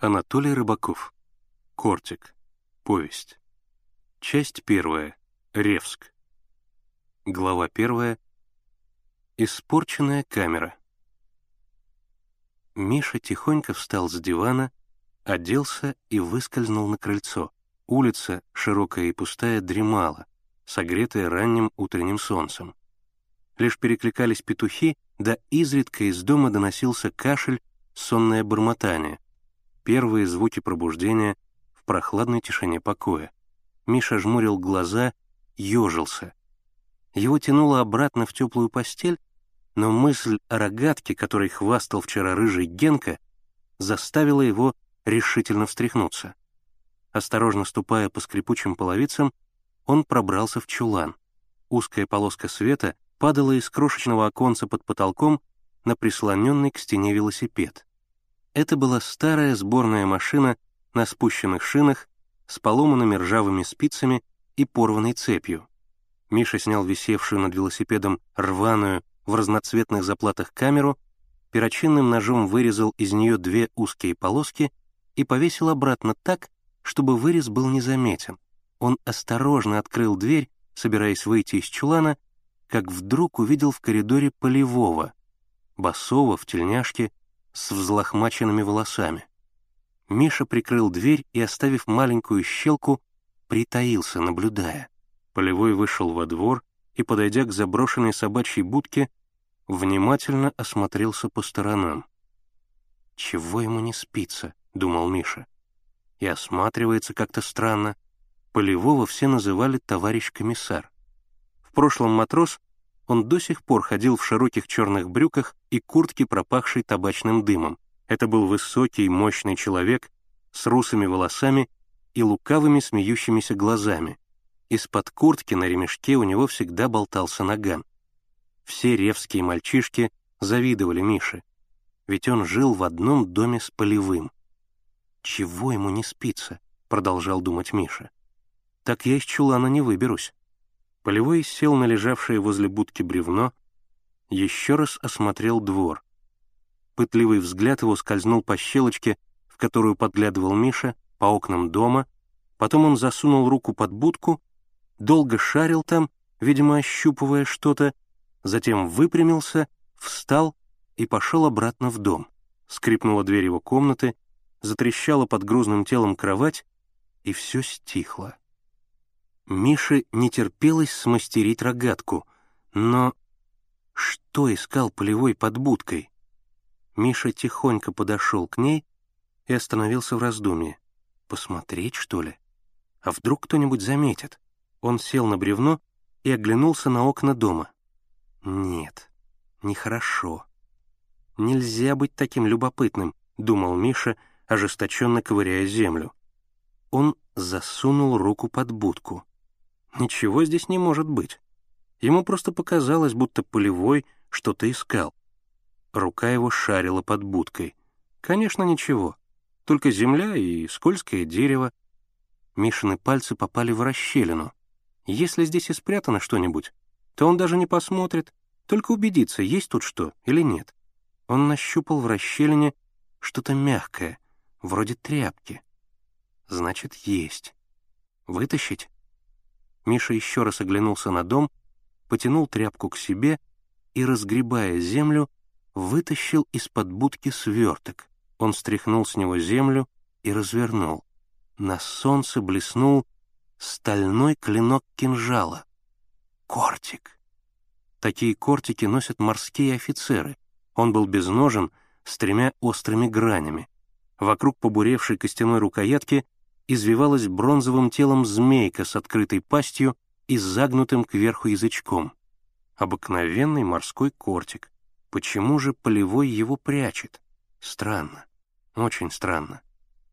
Анатолий Рыбаков. Кортик. Повесть. Часть первая. Ревск. Глава первая. Испорченная камера. Миша тихонько встал с дивана, оделся и выскользнул на крыльцо. Улица, широкая и пустая, дремала, согретая ранним утренним солнцем. Лишь перекликались петухи, да изредка из дома доносился кашель, сонное бормотание, первые звуки пробуждения в прохладной тишине покоя. Миша жмурил глаза, ежился. Его тянуло обратно в теплую постель, но мысль о рогатке, которой хвастал вчера рыжий Генка, заставила его решительно встряхнуться. Осторожно ступая по скрипучим половицам, он пробрался в чулан. Узкая полоска света падала из крошечного оконца под потолком на прислоненный к стене велосипед. Это была старая сборная машина на спущенных шинах с поломанными ржавыми спицами и порванной цепью. Миша снял висевшую над велосипедом рваную в разноцветных заплатах камеру, перочинным ножом вырезал из нее две узкие полоски и повесил обратно так, чтобы вырез был незаметен. Он осторожно открыл дверь, собираясь выйти из чулана, как вдруг увидел в коридоре полевого, басова в тельняшке с взлохмаченными волосами. Миша прикрыл дверь и, оставив маленькую щелку, притаился, наблюдая. Полевой вышел во двор и, подойдя к заброшенной собачьей будке, внимательно осмотрелся по сторонам. «Чего ему не спится?» — думал Миша. И осматривается как-то странно. Полевого все называли товарищ комиссар. В прошлом матрос он до сих пор ходил в широких черных брюках и куртке, пропахшей табачным дымом. Это был высокий, мощный человек с русыми волосами и лукавыми смеющимися глазами. Из-под куртки на ремешке у него всегда болтался наган. Все ревские мальчишки завидовали Мише, ведь он жил в одном доме с полевым. «Чего ему не спится?» — продолжал думать Миша. «Так я из чулана не выберусь. Полевой сел на лежавшее возле будки бревно, еще раз осмотрел двор. Пытливый взгляд его скользнул по щелочке, в которую подглядывал Миша, по окнам дома, потом он засунул руку под будку, долго шарил там, видимо, ощупывая что-то, затем выпрямился, встал и пошел обратно в дом. Скрипнула дверь его комнаты, затрещала под грузным телом кровать, и все стихло. Мише не терпелось смастерить рогатку, но что искал полевой под будкой? Миша тихонько подошел к ней и остановился в раздумье. Посмотреть, что ли? А вдруг кто-нибудь заметит? Он сел на бревно и оглянулся на окна дома. Нет, нехорошо. Нельзя быть таким любопытным, думал Миша, ожесточенно ковыряя землю. Он засунул руку под будку. Ничего здесь не может быть. Ему просто показалось, будто полевой что-то искал. Рука его шарила под будкой. Конечно, ничего. Только земля и скользкое дерево. Мишины пальцы попали в расщелину. Если здесь и спрятано что-нибудь, то он даже не посмотрит, только убедится, есть тут что или нет. Он нащупал в расщелине что-то мягкое, вроде тряпки. Значит, есть. Вытащить? Миша еще раз оглянулся на дом, потянул тряпку к себе и, разгребая землю, вытащил из-под будки сверток. Он стряхнул с него землю и развернул. На солнце блеснул стальной клинок кинжала. Кортик. Такие кортики носят морские офицеры. Он был без ножен, с тремя острыми гранями. Вокруг побуревшей костяной рукоятки извивалась бронзовым телом змейка с открытой пастью и загнутым кверху язычком. Обыкновенный морской кортик. Почему же полевой его прячет? Странно. Очень странно.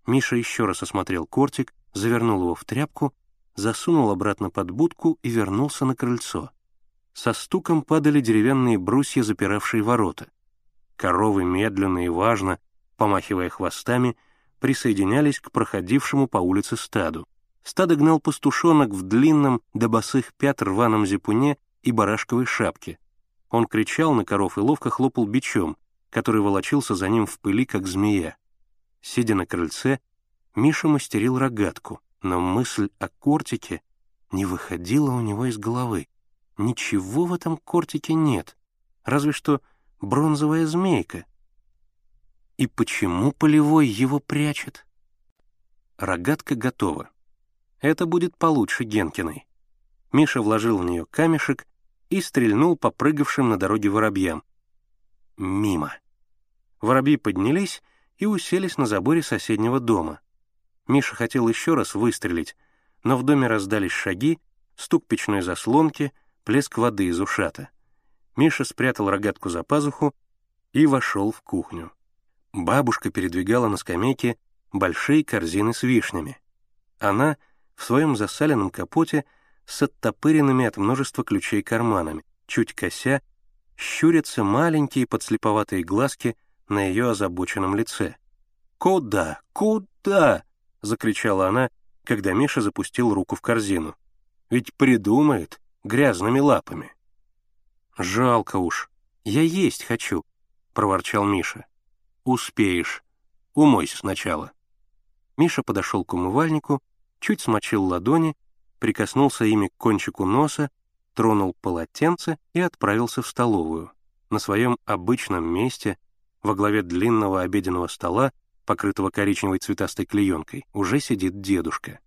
Миша еще раз осмотрел кортик, завернул его в тряпку, засунул обратно под будку и вернулся на крыльцо. Со стуком падали деревянные брусья, запиравшие ворота. Коровы медленно и важно, помахивая хвостами, присоединялись к проходившему по улице стаду. Стадо гнал пастушонок в длинном до босых пят рваном зипуне и барашковой шапке. Он кричал на коров и ловко хлопал бичом, который волочился за ним в пыли, как змея. Сидя на крыльце, Миша мастерил рогатку, но мысль о кортике не выходила у него из головы. Ничего в этом кортике нет, разве что бронзовая змейка. И почему полевой его прячет? Рогатка готова. Это будет получше Генкиной. Миша вложил в нее камешек и стрельнул по прыгавшим на дороге воробьям. Мимо. Воробьи поднялись и уселись на заборе соседнего дома. Миша хотел еще раз выстрелить, но в доме раздались шаги, стук печной заслонки, плеск воды из ушата. Миша спрятал рогатку за пазуху и вошел в кухню. Бабушка передвигала на скамейке большие корзины с вишнями. Она в своем засаленном капоте с оттопыренными от множества ключей карманами, чуть кося, щурятся маленькие подслеповатые глазки на ее озабоченном лице. «Куда? Куда?» — закричала она, когда Миша запустил руку в корзину. «Ведь придумает грязными лапами». «Жалко уж. Я есть хочу», — проворчал Миша. «Успеешь. Умойся сначала». Миша подошел к умывальнику, чуть смочил ладони, прикоснулся ими к кончику носа, тронул полотенце и отправился в столовую. На своем обычном месте, во главе длинного обеденного стола, покрытого коричневой цветастой клеенкой, уже сидит дедушка.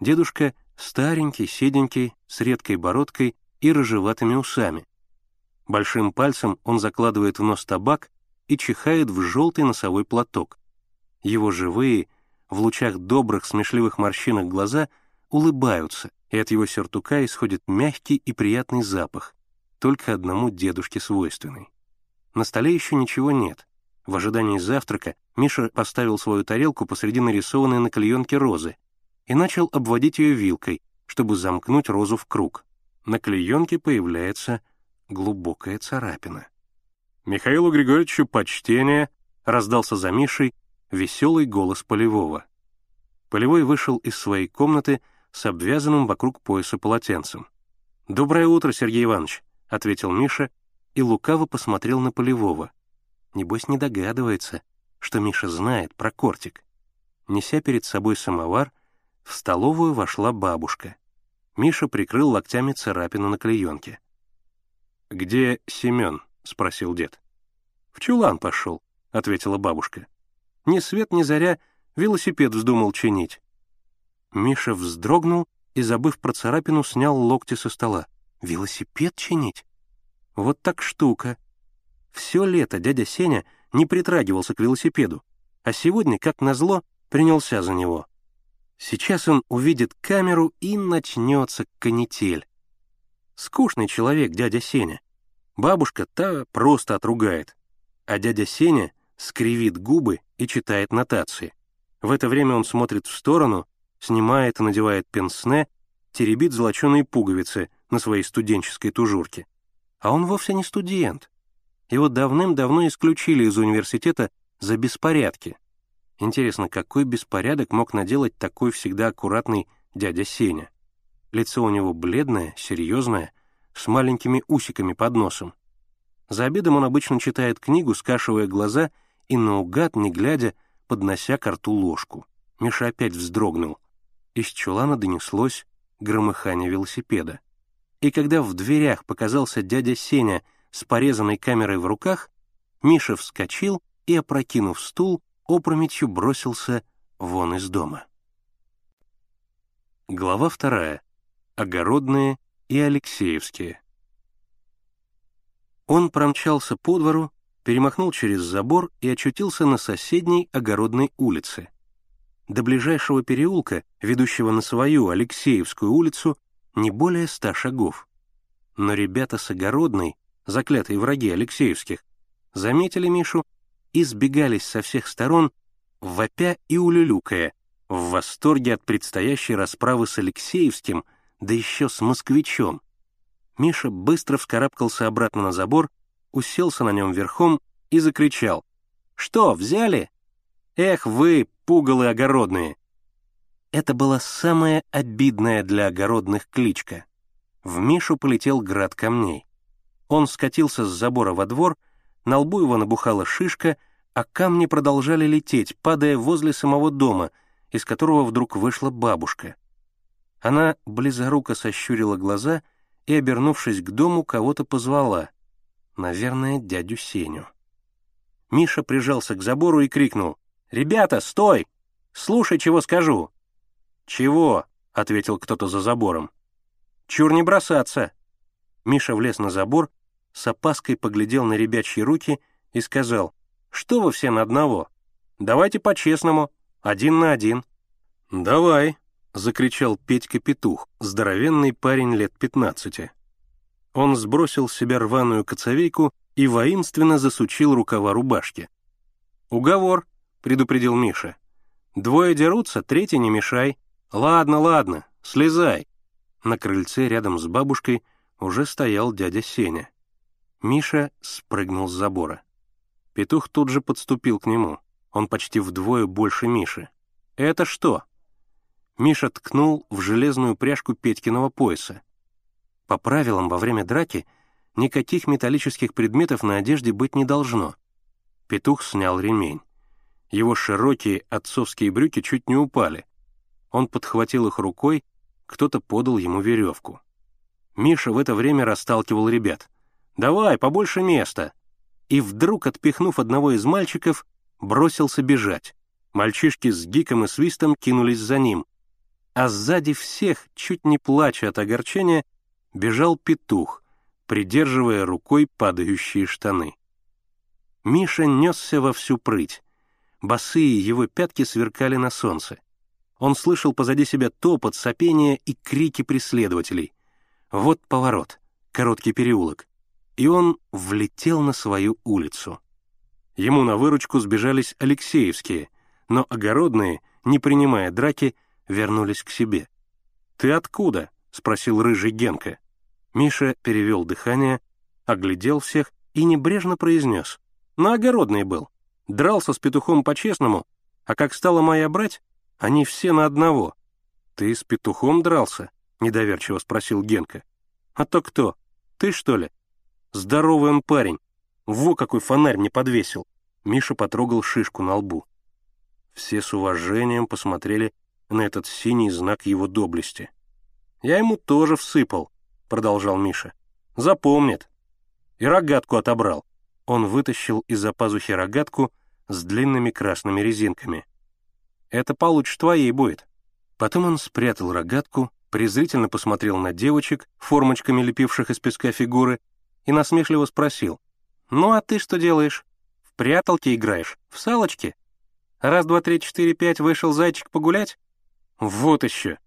Дедушка старенький, седенький, с редкой бородкой и рыжеватыми усами. Большим пальцем он закладывает в нос табак и чихает в желтый носовой платок. Его живые, в лучах добрых смешливых морщинок глаза улыбаются, и от его сюртука исходит мягкий и приятный запах, только одному дедушке свойственный. На столе еще ничего нет. В ожидании завтрака Миша поставил свою тарелку посреди нарисованной на клеенке розы и начал обводить ее вилкой, чтобы замкнуть розу в круг. На клеенке появляется глубокая царапина. «Михаилу Григорьевичу почтение!» — раздался за Мишей веселый голос Полевого. Полевой вышел из своей комнаты с обвязанным вокруг пояса полотенцем. «Доброе утро, Сергей Иванович», — ответил Миша и лукаво посмотрел на Полевого. Небось, не догадывается, что Миша знает про кортик. Неся перед собой самовар, в столовую вошла бабушка. Миша прикрыл локтями царапину на клеенке. «Где Семен?» — спросил дед. «В чулан пошел», — ответила бабушка. «Ни свет ни заря велосипед вздумал чинить». Миша вздрогнул и, забыв про царапину, снял локти со стола. «Велосипед чинить? Вот так штука!» Все лето дядя Сеня не притрагивался к велосипеду, а сегодня, как назло, принялся за него. Сейчас он увидит камеру и начнется канитель. Скучный человек дядя Сеня. Бабушка та просто отругает. А дядя Сеня скривит губы и читает нотации. В это время он смотрит в сторону, снимает и надевает пенсне, теребит золоченые пуговицы на своей студенческой тужурке. А он вовсе не студент. Его давным-давно исключили из университета за беспорядки. Интересно, какой беспорядок мог наделать такой всегда аккуратный дядя Сеня? Лицо у него бледное, серьезное, с маленькими усиками под носом. За обедом он обычно читает книгу, скашивая глаза и наугад, не глядя, поднося к рту ложку. Миша опять вздрогнул. Из чулана донеслось громыхание велосипеда. И когда в дверях показался дядя Сеня с порезанной камерой в руках, Миша вскочил и, опрокинув стул, опрометью бросился вон из дома. Глава вторая огородные и Алексеевские. Он промчался по двору, перемахнул через забор и очутился на соседней огородной улице. До ближайшего переулка, ведущего на свою Алексеевскую улицу, не более ста шагов. Но ребята с огородной, заклятые враги Алексеевских, заметили Мишу и сбегались со всех сторон, вопя и улюлюкая, в восторге от предстоящей расправы с Алексеевским — да еще с москвичом. Миша быстро вскарабкался обратно на забор, уселся на нем верхом и закричал. «Что, взяли? Эх вы, пугалы огородные!» Это была самая обидная для огородных кличка. В Мишу полетел град камней. Он скатился с забора во двор, на лбу его набухала шишка, а камни продолжали лететь, падая возле самого дома, из которого вдруг вышла бабушка. Она близоруко сощурила глаза и, обернувшись к дому, кого-то позвала. Наверное, дядю Сеню. Миша прижался к забору и крикнул. «Ребята, стой! Слушай, чего скажу!» «Чего?» — ответил кто-то за забором. «Чур не бросаться!» Миша влез на забор, с опаской поглядел на ребячьи руки и сказал, «Что вы все на одного? Давайте по-честному, один на один». «Давай», — закричал Петька-петух, здоровенный парень лет пятнадцати. Он сбросил с себя рваную коцовейку и воинственно засучил рукава рубашки. «Уговор», — предупредил Миша. «Двое дерутся, третий не мешай. Ладно, ладно, слезай». На крыльце рядом с бабушкой уже стоял дядя Сеня. Миша спрыгнул с забора. Петух тут же подступил к нему. Он почти вдвое больше Миши. «Это что?» Миша ткнул в железную пряжку Петькиного пояса. По правилам, во время драки никаких металлических предметов на одежде быть не должно. Петух снял ремень. Его широкие отцовские брюки чуть не упали. Он подхватил их рукой, кто-то подал ему веревку. Миша в это время расталкивал ребят. «Давай, побольше места!» И вдруг, отпихнув одного из мальчиков, бросился бежать. Мальчишки с гиком и свистом кинулись за ним. А сзади всех, чуть не плача от огорчения, бежал петух, придерживая рукой падающие штаны. Миша несся во всю прыть. Босые его пятки сверкали на солнце. Он слышал позади себя топот, сопение и крики преследователей. Вот поворот, короткий переулок. И он влетел на свою улицу. Ему на выручку сбежались Алексеевские, но огородные, не принимая драки, вернулись к себе. «Ты откуда?» — спросил рыжий Генка. Миша перевел дыхание, оглядел всех и небрежно произнес. «На огородный был. Дрался с петухом по-честному, а как стала моя брать, они все на одного». «Ты с петухом дрался?» — недоверчиво спросил Генка. «А то кто? Ты, что ли?» «Здоровый он парень. Во какой фонарь мне подвесил!» Миша потрогал шишку на лбу. Все с уважением посмотрели на этот синий знак его доблести. «Я ему тоже всыпал», — продолжал Миша. «Запомнит». И рогатку отобрал. Он вытащил из-за пазухи рогатку с длинными красными резинками. «Это получше твоей будет». Потом он спрятал рогатку, презрительно посмотрел на девочек, формочками лепивших из песка фигуры, и насмешливо спросил. «Ну а ты что делаешь? В пряталки играешь? В салочки? Раз, два, три, четыре, пять, вышел зайчик погулять?» «Вот еще!»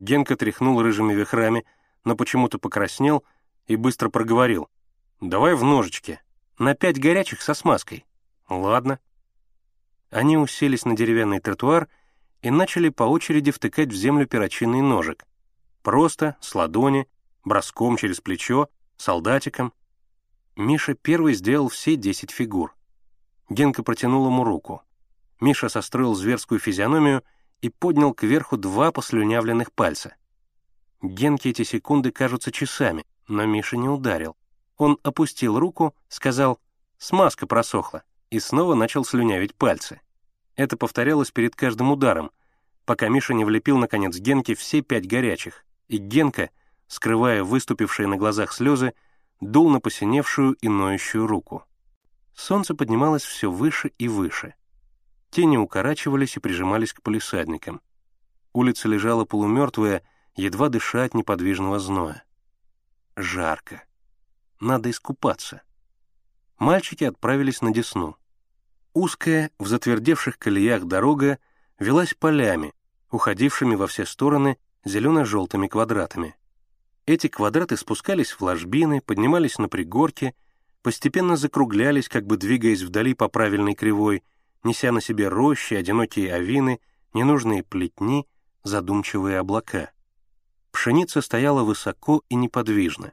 Генка тряхнул рыжими вихрами — но почему-то покраснел и быстро проговорил. «Давай в ножички. На пять горячих со смазкой». «Ладно». Они уселись на деревянный тротуар и начали по очереди втыкать в землю перочинный ножик. Просто, с ладони, броском через плечо, солдатиком. Миша первый сделал все десять фигур. Генка протянул ему руку. Миша состроил зверскую физиономию и поднял кверху два послюнявленных пальца — Генке эти секунды кажутся часами, но Миша не ударил. Он опустил руку, сказал «смазка просохла» и снова начал слюнявить пальцы. Это повторялось перед каждым ударом, пока Миша не влепил, наконец, Генке все пять горячих, и Генка, скрывая выступившие на глазах слезы, дул на посиневшую и ноющую руку. Солнце поднималось все выше и выше. Тени укорачивались и прижимались к полисадникам. Улица лежала полумертвая, едва дыша от неподвижного зноя. Жарко. Надо искупаться. Мальчики отправились на Десну. Узкая, в затвердевших колеях дорога велась полями, уходившими во все стороны зелено-желтыми квадратами. Эти квадраты спускались в ложбины, поднимались на пригорки, постепенно закруглялись, как бы двигаясь вдали по правильной кривой, неся на себе рощи, одинокие авины, ненужные плетни, задумчивые облака. Пшеница стояла высоко и неподвижно.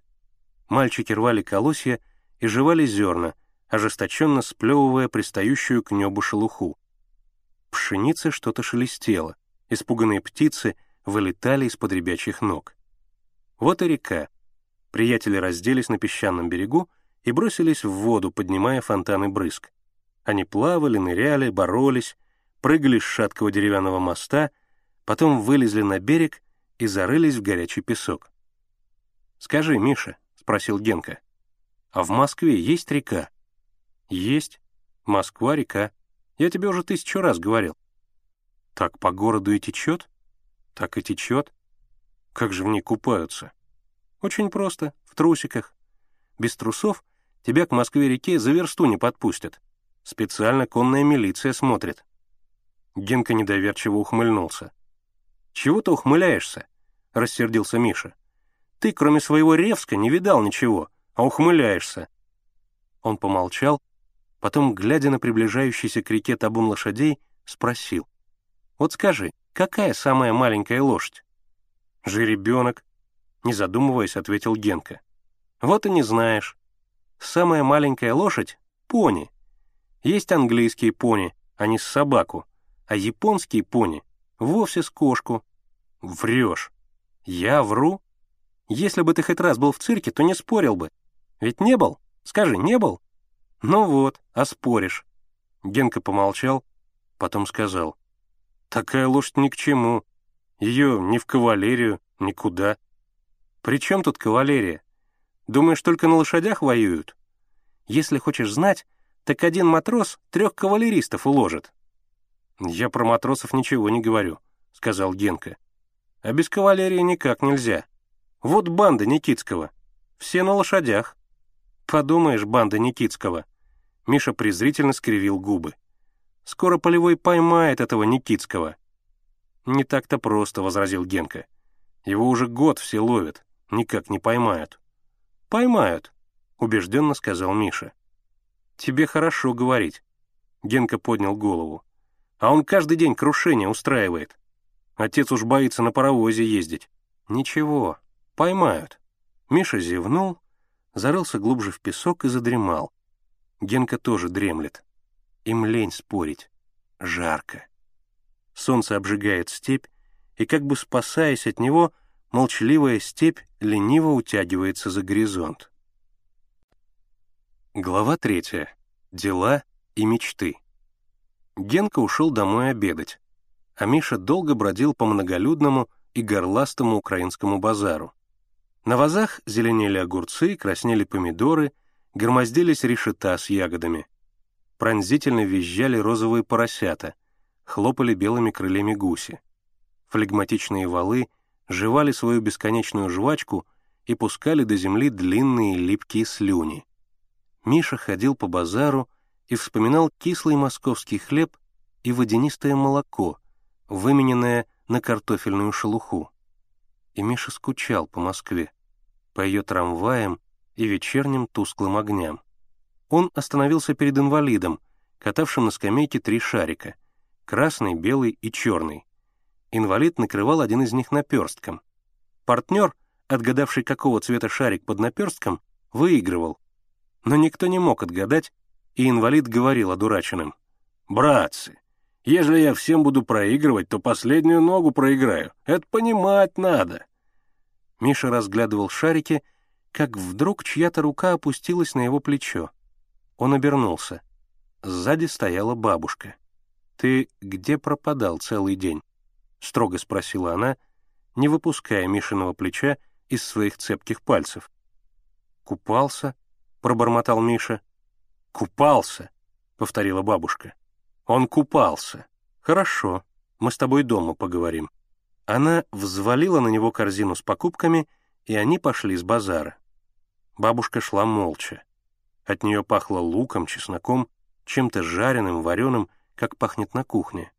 Мальчики рвали колосья и жевали зерна, ожесточенно сплевывая пристающую к небу шелуху. Пшеница что-то шелестело, испуганные птицы вылетали из-под ребячих ног. Вот и река. Приятели разделись на песчаном берегу и бросились в воду, поднимая фонтаны брызг. Они плавали, ныряли, боролись, прыгали с шаткого деревянного моста, потом вылезли на берег и зарылись в горячий песок. «Скажи, Миша», — спросил Генка, — «а в Москве есть река?» «Есть. Москва — река. Я тебе уже тысячу раз говорил». «Так по городу и течет?» «Так и течет. Как же в ней купаются?» «Очень просто, в трусиках. Без трусов тебя к Москве-реке за версту не подпустят. Специально конная милиция смотрит». Генка недоверчиво ухмыльнулся. «Чего ты ухмыляешься?» — рассердился Миша. «Ты, кроме своего Ревска, не видал ничего, а ухмыляешься». Он помолчал, потом, глядя на приближающийся к реке табун лошадей, спросил. «Вот скажи, какая самая маленькая лошадь?» «Жеребенок», — не задумываясь, ответил Генка. «Вот и не знаешь. Самая маленькая лошадь — пони. Есть английские пони, а не с собаку, а японские пони вовсе с кошку. Врешь. Я вру? Если бы ты хоть раз был в цирке, то не спорил бы. Ведь не был? Скажи, не был? Ну вот, а споришь. Генка помолчал, потом сказал. Такая лошадь ни к чему. Ее ни в кавалерию, никуда. При чем тут кавалерия? Думаешь, только на лошадях воюют? Если хочешь знать, так один матрос трех кавалеристов уложит. «Я про матросов ничего не говорю», — сказал Генка. «А без кавалерии никак нельзя. Вот банда Никитского. Все на лошадях». «Подумаешь, банда Никитского». Миша презрительно скривил губы. «Скоро Полевой поймает этого Никитского». «Не так-то просто», — возразил Генка. «Его уже год все ловят, никак не поймают». «Поймают», — убежденно сказал Миша. «Тебе хорошо говорить». Генка поднял голову. «А он каждый день крушение устраивает. Отец уж боится на паровозе ездить». «Ничего, поймают». Миша зевнул, зарылся глубже в песок и задремал. Генка тоже дремлет. Им лень спорить. Жарко. Солнце обжигает степь, и как бы спасаясь от него, молчаливая степь лениво утягивается за горизонт. Глава третья. Дела и мечты. Генка ушел домой обедать, а Миша долго бродил по многолюдному и горластому украинскому базару. На вазах зеленели огурцы, краснели помидоры, громоздились решета с ягодами. Пронзительно визжали розовые поросята, хлопали белыми крыльями гуси. Флегматичные валы жевали свою бесконечную жвачку и пускали до земли длинные липкие слюни. Миша ходил по базару и вспоминал кислый московский хлеб и водянистое молоко, вымененное на картофельную шелуху. И Миша скучал по Москве, по ее трамваям и вечерним тусклым огням. Он остановился перед инвалидом, катавшим на скамейке три шарика — красный, белый и черный. Инвалид накрывал один из них наперстком. Партнер, отгадавший, какого цвета шарик под наперстком, выигрывал, но никто не мог отгадать, и инвалид говорил одураченным. «Братцы, ежели я всем буду проигрывать, то последнюю ногу проиграю. Это понимать надо». Миша разглядывал шарики, как вдруг чья-то рука опустилась на его плечо. Он обернулся. Сзади стояла бабушка. «Ты где пропадал целый день?» — строго спросила она, не выпуская Мишиного плеча из своих цепких пальцев. «Купался», пробормотал Миша. «Купался», — повторила бабушка. «Он купался. Хорошо, мы с тобой дома поговорим». Она взвалила на него корзину с покупками, и они пошли с базара. Бабушка шла молча. От нее пахло луком, чесноком, чем-то жареным, вареным, как пахнет на кухне.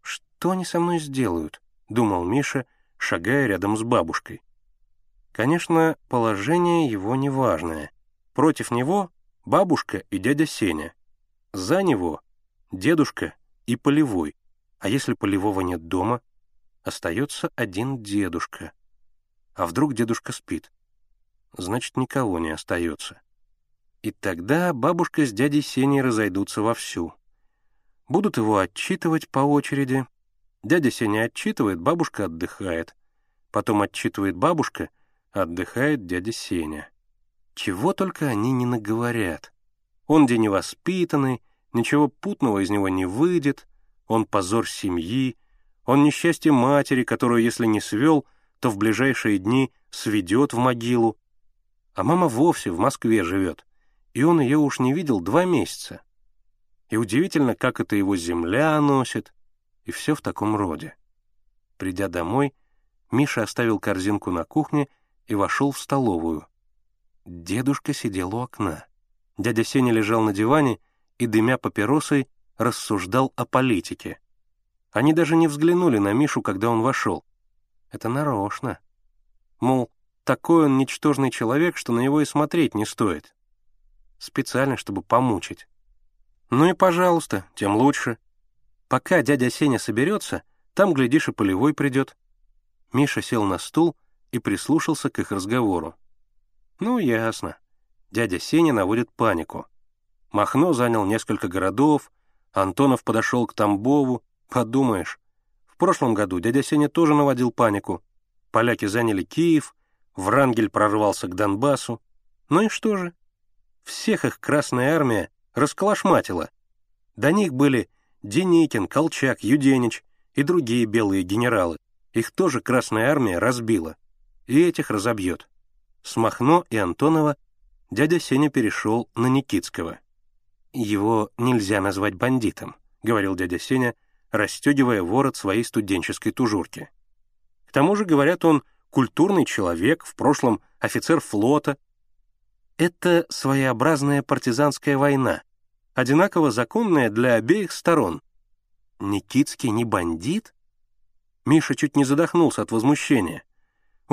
«Что они со мной сделают?» — думал Миша, шагая рядом с бабушкой. Конечно, положение его неважное — Против него бабушка и дядя Сеня. За него дедушка и Полевой. А если Полевого нет дома, остается один дедушка. А вдруг дедушка спит? Значит, никого не остается. И тогда бабушка с дядей Сеней разойдутся вовсю. Будут его отчитывать по очереди. Дядя Сеня отчитывает, бабушка отдыхает. Потом отчитывает бабушка, отдыхает дядя Сеня. Чего только они не наговорят. Он где невоспитанный, Ничего путного из него не выйдет, он позор семьи, он несчастье матери, которую, если не свел, то в ближайшие дни сведет в могилу. А мама вовсе в Москве живет, и он ее уж не видел два месяца. И удивительно, как это его земля носит, и все в таком роде. Придя домой, Миша оставил корзинку на кухне и вошел в столовую. Дедушка сидел у окна. Дядя Сеня лежал на диване и, дымя папиросой, рассуждал о политике. Они даже не взглянули на Мишу, когда он вошел. Это нарочно. Мол, такой он ничтожный человек, что на него и смотреть не стоит. Специально, чтобы помучить. Ну и пожалуйста, тем лучше. Пока дядя Сеня соберется, там, глядишь, и полевой придет. Миша сел на стул и прислушался к их разговору. Ну, ясно. Дядя Сеня наводит панику. Махно занял несколько городов, Антонов подошел к Тамбову. Подумаешь, в прошлом году дядя Сеня тоже наводил панику. Поляки заняли Киев, Врангель прорвался к Донбассу. Ну и что же? Всех их Красная Армия расколошматила. До них были Деникин, Колчак, Юденич и другие белые генералы. Их тоже Красная Армия разбила. И этих разобьет. С Махно и Антонова дядя Сеня перешел на Никитского. «Его нельзя назвать бандитом», — говорил дядя Сеня, расстегивая ворот своей студенческой тужурки. К тому же, говорят, он культурный человек, в прошлом офицер флота. Это своеобразная партизанская война, одинаково законная для обеих сторон. Никитский не бандит? Миша чуть не задохнулся от возмущения.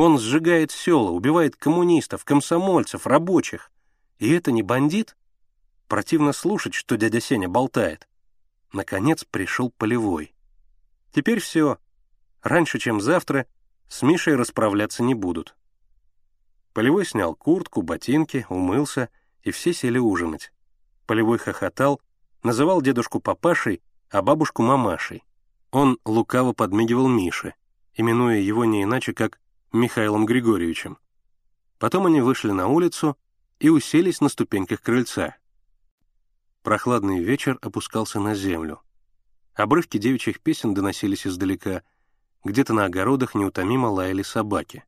Он сжигает села, убивает коммунистов, комсомольцев, рабочих. И это не бандит? Противно слушать, что дядя Сеня болтает. Наконец пришел полевой. Теперь все. Раньше, чем завтра, с Мишей расправляться не будут. Полевой снял куртку, ботинки, умылся, и все сели ужинать. Полевой хохотал, называл дедушку папашей, а бабушку мамашей. Он лукаво подмигивал Мише, именуя его не иначе, как Михаилом Григорьевичем. Потом они вышли на улицу и уселись на ступеньках крыльца. Прохладный вечер опускался на землю. Обрывки девичьих песен доносились издалека, где-то на огородах неутомимо лаяли собаки.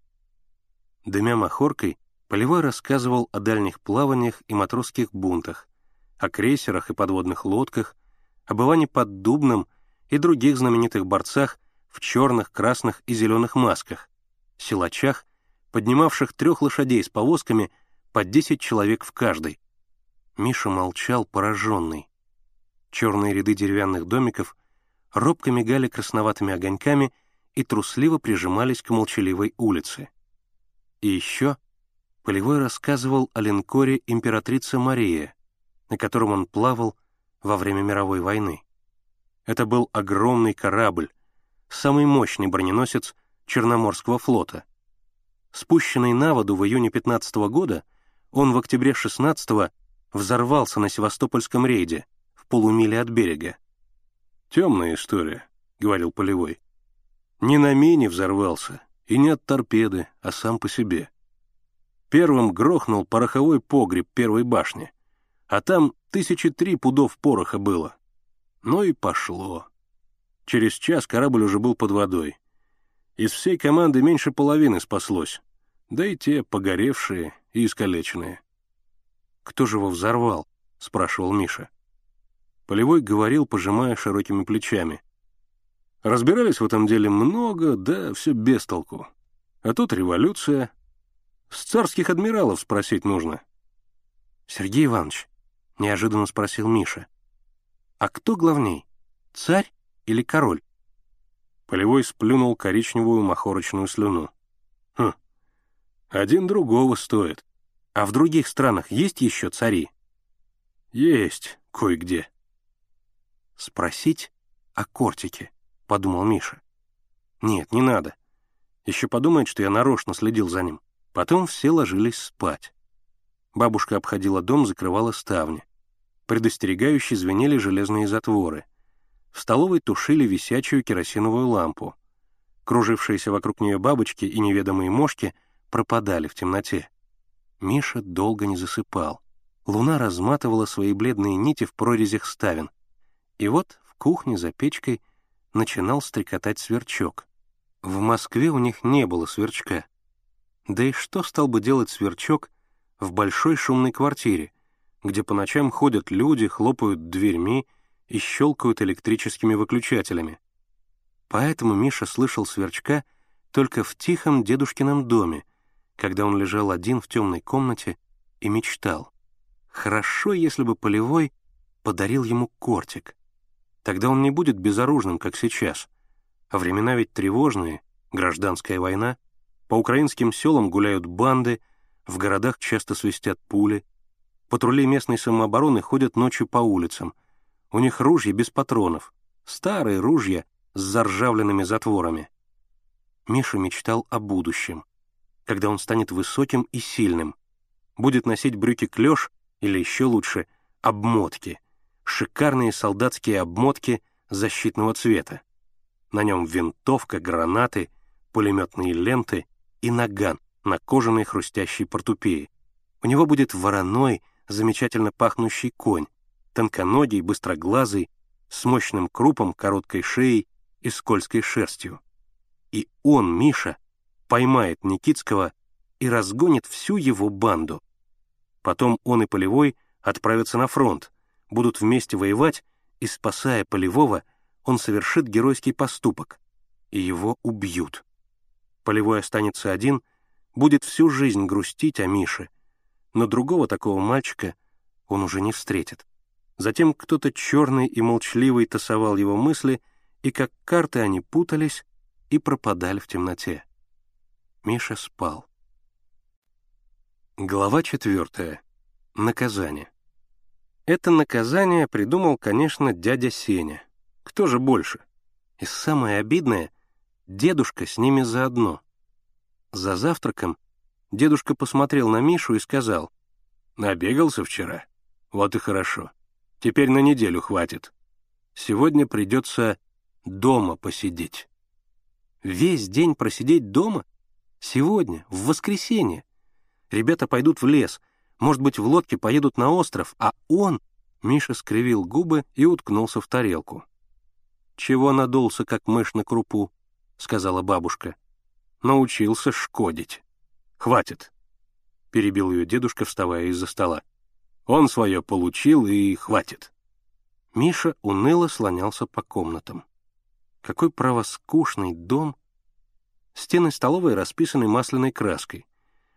Дымя махоркой, Полевой рассказывал о дальних плаваниях и матросских бунтах, о крейсерах и подводных лодках, об Иване Поддубном и других знаменитых борцах в черных, красных и зеленых масках, силачах, поднимавших трех лошадей с повозками по десять человек в каждой, Миша молчал, пораженный. Черные ряды деревянных домиков робко мигали красноватыми огоньками и трусливо прижимались к молчаливой улице. И еще Полевой рассказывал о линкоре «Императрица Мария», на котором он плавал во время мировой войны. Это был огромный корабль, самый мощный броненосец Черноморского флота. Спущенный на воду в июне 15 -го года, он в октябре 16 взорвался на Севастопольском рейде, в полумиле от берега. «Темная история», — говорил Полевой. «Не на мине взорвался, и не от торпеды, а сам по себе. Первым грохнул пороховой погреб первой башни, а там тысячи три пудов пороха было. Ну и пошло. Через час корабль уже был под водой. Из всей команды меньше половины спаслось, да и те погоревшие и искалеченные. «Кто же его взорвал?» — спрашивал Миша. Полевой говорил, пожимая широкими плечами. Разбирались в этом деле много, да все без толку. А тут революция. С царских адмиралов спросить нужно. «Сергей Иванович», — неожиданно спросил Миша, «а кто главней, царь или король?» Полевой сплюнул коричневую махорочную слюну. «Хм, один другого стоит. А в других странах есть еще цари? Есть кое-где. Спросить о кортике, подумал Миша. Нет, не надо. Еще подумает, что я нарочно следил за ним. Потом все ложились спать. Бабушка обходила дом, закрывала ставни. Предостерегающе звенели железные затворы. В столовой тушили висячую керосиновую лампу. Кружившиеся вокруг нее бабочки и неведомые мошки пропадали в темноте. Миша долго не засыпал. луна разматывала свои бледные нити в прорезях ставен. И вот в кухне за печкой начинал стрекотать сверчок. В Москве у них не было сверчка. Да и что стал бы делать сверчок в большой шумной квартире, где по ночам ходят люди, хлопают дверьми и щелкают электрическими выключателями? Поэтому Миша слышал сверчка только в тихом дедушкином доме, когда он лежал один в темной комнате и мечтал. Хорошо, если бы Полевой подарил ему кортик. Тогда он не будет безоружным, как сейчас. А времена ведь тревожные, гражданская война. По украинским селам гуляют банды, в городах часто свистят пули. Патрули местной самообороны ходят ночью по улицам. У них ружья без патронов. Старые ружья с заржавленными затворами. Миша мечтал о будущем, когда он станет высоким и сильным, будет носить брюки клеш или еще лучше обмотки, шикарные солдатские обмотки защитного цвета. На нем винтовка, гранаты, пулеметные ленты и наган на кожаной хрустящей портупее. У него будет вороной, замечательно пахнущий конь, тонконогий, быстроглазый, с мощным крупом, короткой шеей и скользкой шерстью. И он, Миша, поймает Никитского и разгонит всю его банду. Потом он и Полевой отправятся на фронт, будут вместе воевать, и, спасая Полевого, он совершит геройский поступок, и его убьют. Полевой останется один, будет всю жизнь грустить о Мише, но другого такого мальчика он уже не встретит. Затем кто-то черный и молчаливый тасовал его мысли, и как карты они путались и пропадали в темноте. Миша спал. Глава четвертая. Наказание. Это наказание придумал, конечно, дядя Сеня. Кто же больше? И самое обидное — дедушка с ними заодно. За завтраком дедушка посмотрел на Мишу и сказал, «Набегался вчера? Вот и хорошо. Теперь на неделю хватит. Сегодня придется дома посидеть». Весь день просидеть дома? Сегодня, в воскресенье. Ребята пойдут в лес, может быть, в лодке поедут на остров, а он... Миша скривил губы и уткнулся в тарелку. «Чего надулся, как мышь на крупу?» — сказала бабушка. «Научился шкодить. Хватит!» — перебил ее дедушка, вставая из-за стола. «Он свое получил, и хватит!» Миша уныло слонялся по комнатам. Какой право скучный дом. Стены столовой расписаны масляной краской.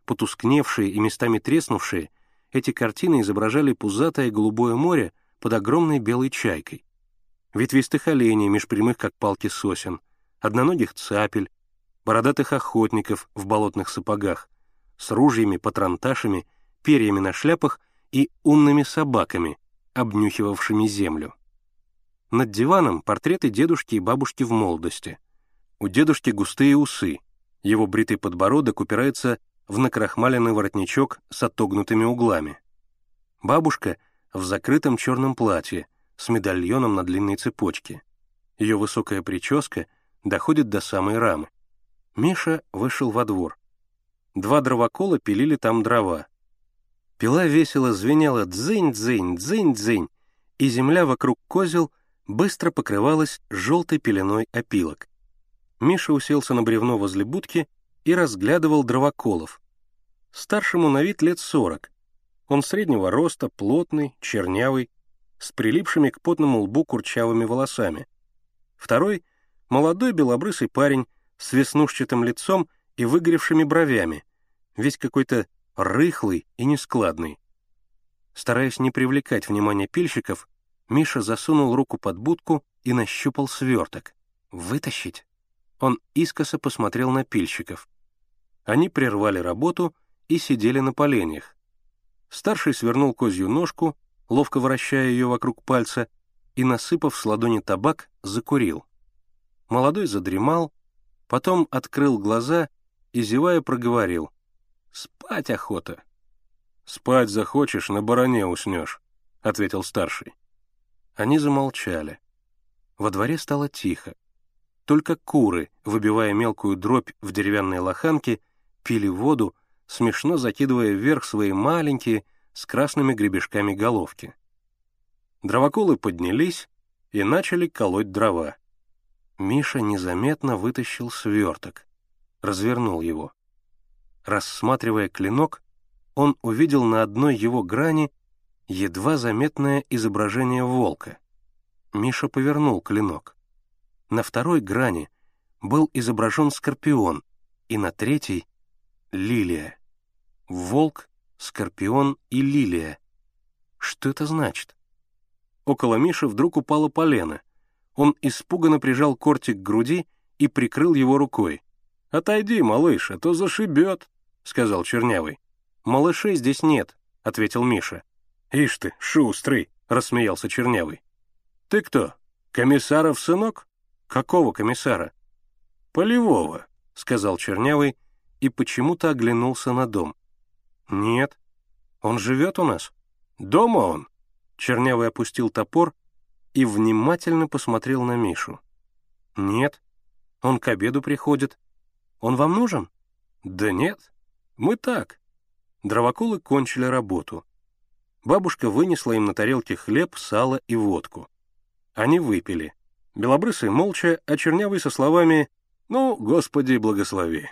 Потускневшие и местами треснувшие, эти картины изображали пузатое голубое море под огромной белой чайкой. Ветвистых оленей меж прямых, как палки сосен, одноногих цапель, бородатых охотников в болотных сапогах, с ружьями, патронташами, перьями на шляпах и умными собаками, обнюхивавшими землю. Над диваном портреты дедушки и бабушки в молодости. У дедушки густые усы, его бритый подбородок упирается в накрахмаленный воротничок с отогнутыми углами. Бабушка в закрытом черном платье с медальоном на длинной цепочке. Ее высокая прическа доходит до самой рамы. Миша вышел во двор. Два дровокола пилили там дрова. Пила весело звенела дзынь-дзынь, дзынь-дзынь, и земля вокруг козел быстро покрывалась желтой пеленой опилок. Миша уселся на бревно возле будки и разглядывал дровоколов. Старшему на вид лет сорок. Он среднего роста, плотный, чернявый, с прилипшими к потному лбу курчавыми волосами. Второй — молодой белобрысый парень с веснушчатым лицом и выгоревшими бровями, весь какой-то рыхлый и нескладный. Стараясь не привлекать внимания пильщиков, Миша засунул руку под будку и нащупал сверток. «Вытащить?» Он искоса посмотрел на пильщиков. Они прервали работу и сидели на поленьях. Старший свернул козью ножку, ловко вращая ее вокруг пальца, и, насыпав с ладони табак, закурил. Молодой задремал, потом открыл глаза и, зевая, проговорил. «Спать охота». «Спать захочешь, на бароне уснешь», — ответил старший. Они замолчали. Во дворе стало тихо. Только куры, выбивая мелкую дробь в деревянной лоханке, пили воду, смешно закидывая вверх свои маленькие, с красными гребешками головки. Дровоколы поднялись и начали колоть дрова. Миша незаметно вытащил сверток, развернул его. Рассматривая клинок, он увидел на одной его грани едва заметное изображение волка. Миша повернул клинок. На второй грани был изображен скорпион, и на третьей — лилия. Волк, скорпион и лилия. Что это значит? Около Миши вдруг упало полено. Он испуганно прижал кортик к груди и прикрыл его рукой. «Отойди, малыш, а то зашибет», — сказал Чернявый. «Малышей здесь нет», — ответил Миша. «Ишь ты, шустрый!» — рассмеялся Чернявый. «Ты кто, комиссаров сынок?» «Какого комиссара?» «Полевого», — сказал Чернявый и почему-то оглянулся на дом. «Нет. Он живет у нас?» «Дома он?» Чернявый опустил топор и внимательно посмотрел на Мишу. «Нет. Он к обеду приходит. Он вам нужен?» «Да нет. Мы так». Дровоколы кончили работу. Бабушка вынесла им на тарелке хлеб, сало и водку. Они выпили. Белобрысый молча, а Чернявый со словами «Ну, Господи, благослови».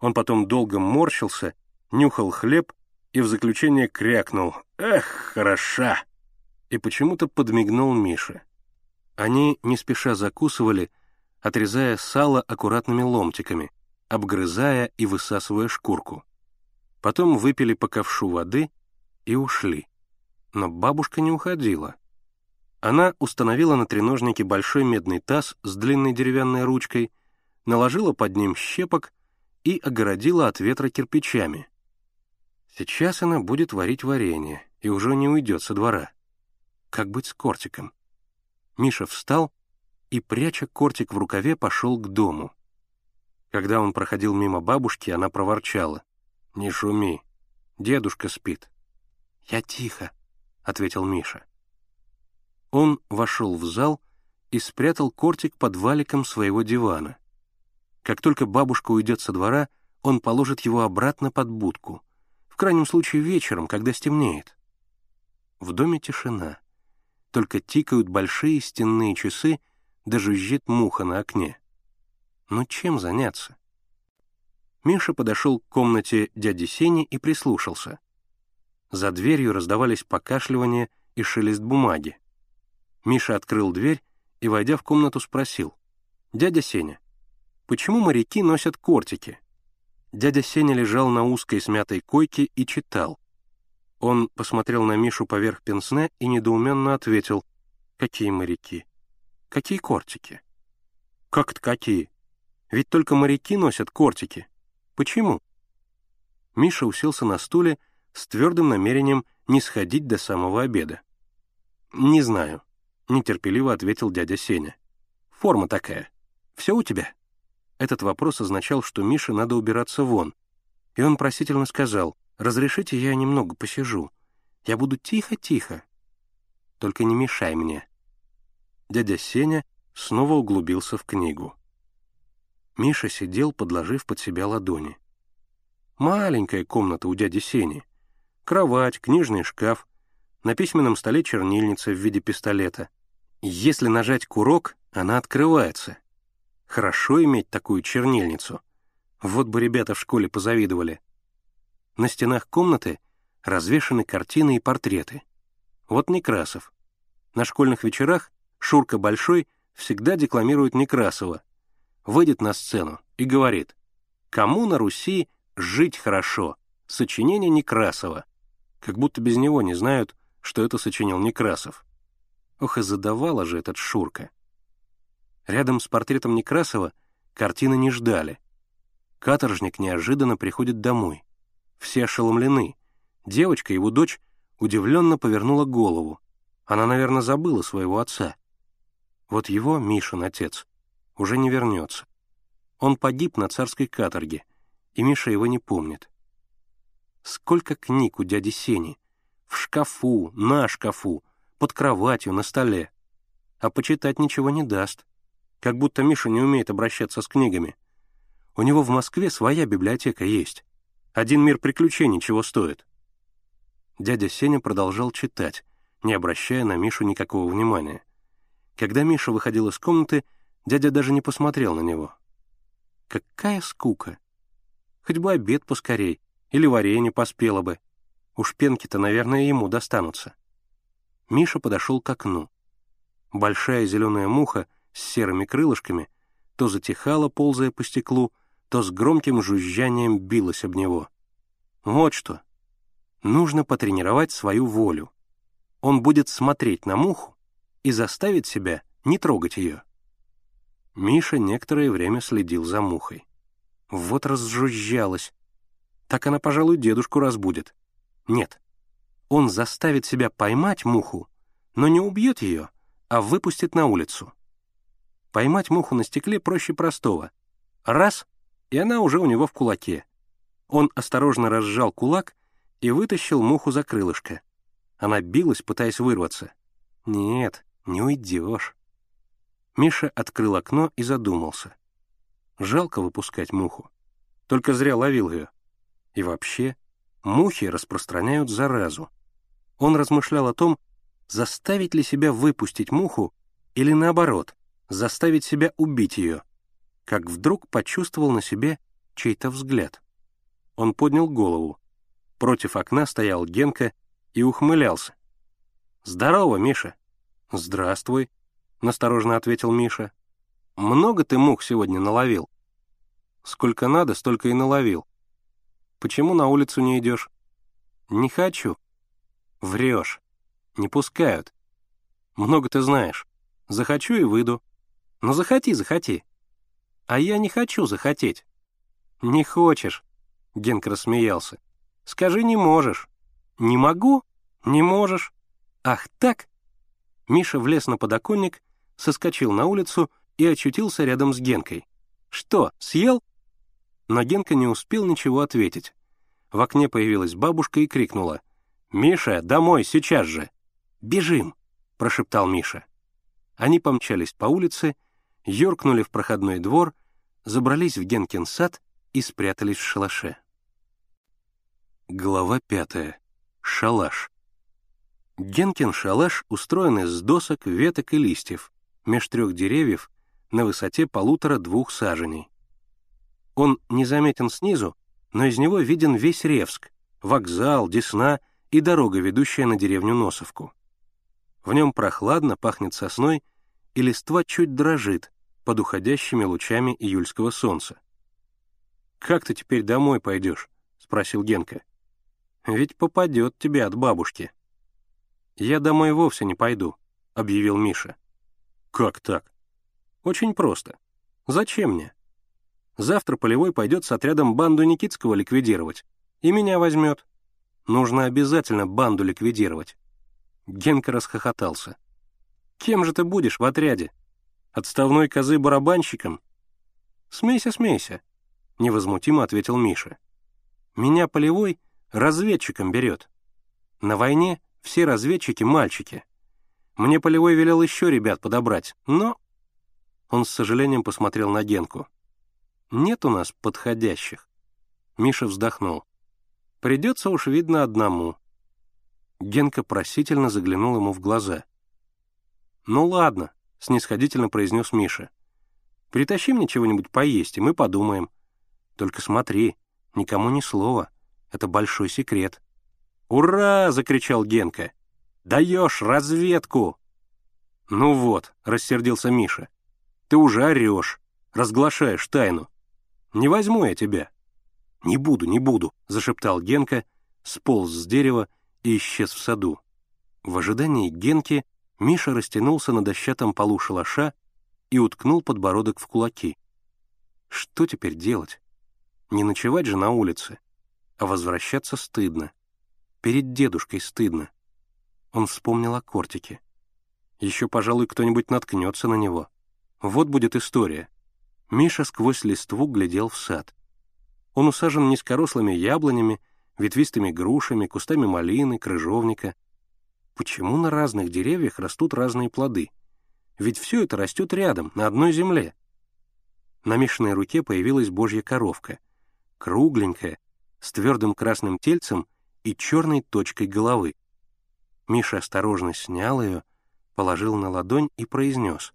Он потом долго морщился, нюхал хлеб и в заключение крякнул «Эх, хороша!» и почему-то подмигнул Мише. Они не спеша закусывали, отрезая сало аккуратными ломтиками, обгрызая и высасывая шкурку. Потом выпили по ковшу воды и ушли. Но бабушка не уходила. Она установила на треножнике большой медный таз с длинной деревянной ручкой, наложила под ним щепок и огородила от ветра кирпичами. Сейчас она будет варить варенье и уже не уйдет со двора. Как быть с кортиком? Миша встал и, пряча кортик в рукаве, пошел к дому. Когда он проходил мимо бабушки, она проворчала. «Не шуми, дедушка спит». «Я тихо», — ответил Миша. Он вошел в зал и спрятал кортик под валиком своего дивана. Как только бабушка уйдет со двора, он положит его обратно под будку, в крайнем случае вечером, когда стемнеет. В доме тишина. Только тикают большие стенные часы, да жужжит муха на окне. Но чем заняться? Миша подошел к комнате дяди Сени и прислушался. За дверью раздавались покашливания и шелест бумаги. Миша открыл дверь и, войдя в комнату, спросил. «Дядя Сеня, Почему моряки носят кортики? Дядя Сеня лежал на узкой смятой койке и читал. Он посмотрел на Мишу поверх пенсне и недоуменно ответил, «Какие моряки? Какие кортики?» «Как-то какие? Ведь только моряки носят кортики. Почему?» Миша уселся на стуле с твердым намерением не сходить до самого обеда. «Не знаю», — нетерпеливо ответил дядя Сеня. «Форма такая. Все у тебя?» Этот вопрос означал, что Мише надо убираться вон. И он просительно сказал, «Разрешите, я немного посижу. Я буду тихо-тихо. Только не мешай мне». Дядя Сеня снова углубился в книгу. Миша сидел, подложив под себя ладони. Маленькая комната у дяди Сени. Кровать, книжный шкаф, на письменном столе чернильница в виде пистолета. Если нажать курок, она открывается — Хорошо иметь такую чернильницу. Вот бы ребята в школе позавидовали. На стенах комнаты развешаны картины и портреты. Вот Некрасов. На школьных вечерах Шурка Большой всегда декламирует Некрасова. Выйдет на сцену и говорит «Кому на Руси жить хорошо?» Сочинение Некрасова. Как будто без него не знают, что это сочинил Некрасов. Ох, и задавала же этот Шурка. Рядом с портретом Некрасова картины не ждали. Каторжник неожиданно приходит домой. Все ошеломлены. Девочка, его дочь, удивленно повернула голову. Она, наверное, забыла своего отца. Вот его, Мишин отец, уже не вернется. Он погиб на царской каторге, и Миша его не помнит. Сколько книг у дяди Сени. В шкафу, на шкафу, под кроватью, на столе. А почитать ничего не даст как будто Миша не умеет обращаться с книгами. У него в Москве своя библиотека есть. Один мир приключений чего стоит. Дядя Сеня продолжал читать, не обращая на Мишу никакого внимания. Когда Миша выходил из комнаты, дядя даже не посмотрел на него. Какая скука! Хоть бы обед поскорей, или варенье поспело бы. Уж пенки-то, наверное, ему достанутся. Миша подошел к окну. Большая зеленая муха с серыми крылышками то затихала, ползая по стеклу, то с громким жужжанием билась об него. Вот что. Нужно потренировать свою волю. Он будет смотреть на муху и заставит себя не трогать ее. Миша некоторое время следил за мухой. Вот разжужжалась. Так она, пожалуй, дедушку разбудит. Нет. Он заставит себя поймать муху, но не убьет ее, а выпустит на улицу. Поймать муху на стекле проще простого. Раз — и она уже у него в кулаке. Он осторожно разжал кулак и вытащил муху за крылышко. Она билась, пытаясь вырваться. «Нет, не уйдешь». Миша открыл окно и задумался. Жалко выпускать муху. Только зря ловил ее. И вообще, мухи распространяют заразу. Он размышлял о том, заставить ли себя выпустить муху или, наоборот, заставить себя убить ее — как вдруг почувствовал на себе чей-то взгляд. Он поднял голову. Против окна стоял Генка и ухмылялся. «Здорово, Миша!» «Здравствуй», — насторожно ответил Миша. «Много ты мух сегодня наловил?» «Сколько надо, столько и наловил». «Почему на улицу не идешь?» «Не хочу». «Врешь. Не пускают». «Много ты знаешь. Захочу и выйду». «Ну захоти, захоти». А я не хочу захотеть. Не хочешь, Генка рассмеялся. Скажи, не можешь. Не могу? Не можешь. Ах так? Миша влез на подоконник, соскочил на улицу и очутился рядом с Генкой. Что, съел? Но Генка не успел ничего ответить. В окне появилась бабушка и крикнула. «Миша, домой, сейчас же!» «Бежим!» — прошептал Миша. Они помчались по улице, юркнули в проходной двор, забрались в Генкин сад и спрятались в шалаше. Глава пятая. Шалаш. Генкин шалаш устроен из досок, веток и листьев, меж трех деревьев на высоте полутора-двух саженей. Он незаметен снизу, но из него виден весь Ревск, вокзал, Десна и дорога, ведущая на деревню Носовку. В нем прохладно, пахнет сосной, и листва чуть дрожит, под уходящими лучами июльского солнца. «Как ты теперь домой пойдешь?» — спросил Генка. «Ведь попадет тебе от бабушки». «Я домой вовсе не пойду», — объявил Миша. «Как так?» «Очень просто. Зачем мне? Завтра Полевой пойдет с отрядом банду Никитского ликвидировать, и меня возьмет. Нужно обязательно банду ликвидировать». Генка расхохотался. «Кем же ты будешь в отряде?» Отставной козы барабанщиком? Смейся, смейся, невозмутимо ответил Миша. Меня полевой разведчиком берет. На войне все разведчики мальчики. Мне полевой велел еще ребят подобрать, но... Он с сожалением посмотрел на Генку. «Нет у нас подходящих». Миша вздохнул. «Придется уж, видно, одному». Генка просительно заглянул ему в глаза. «Ну ладно, — снисходительно произнес Миша. «Притащи мне чего-нибудь поесть, и мы подумаем. Только смотри, никому ни слова. Это большой секрет». «Ура!» — закричал Генка. «Даешь разведку!» «Ну вот», — рассердился Миша. «Ты уже орешь, разглашаешь тайну. Не возьму я тебя». «Не буду, не буду», — зашептал Генка, сполз с дерева и исчез в саду. В ожидании Генки Миша растянулся на дощатом полу шалаша и уткнул подбородок в кулаки. Что теперь делать? Не ночевать же на улице, а возвращаться стыдно. Перед дедушкой стыдно. Он вспомнил о кортике. Еще, пожалуй, кто-нибудь наткнется на него. Вот будет история. Миша сквозь листву глядел в сад. Он усажен низкорослыми яблонями, ветвистыми грушами, кустами малины, крыжовника — Почему на разных деревьях растут разные плоды? Ведь все это растет рядом, на одной земле. На Мишиной руке появилась божья коровка. Кругленькая, с твердым красным тельцем и черной точкой головы. Миша осторожно снял ее, положил на ладонь и произнес.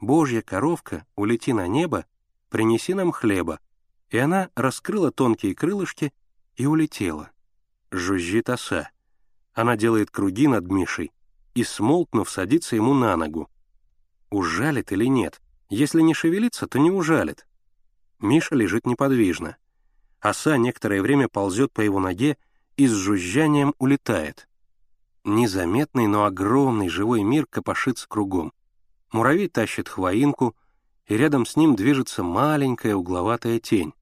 «Божья коровка, улети на небо, принеси нам хлеба». И она раскрыла тонкие крылышки и улетела. Жужжит оса. Она делает круги над Мишей и, смолкнув, садится ему на ногу. Ужалит или нет? Если не шевелится, то не ужалит. Миша лежит неподвижно. Оса некоторое время ползет по его ноге и с жужжанием улетает. Незаметный, но огромный живой мир копошится кругом. Муравей тащит хвоинку, и рядом с ним движется маленькая угловатая тень.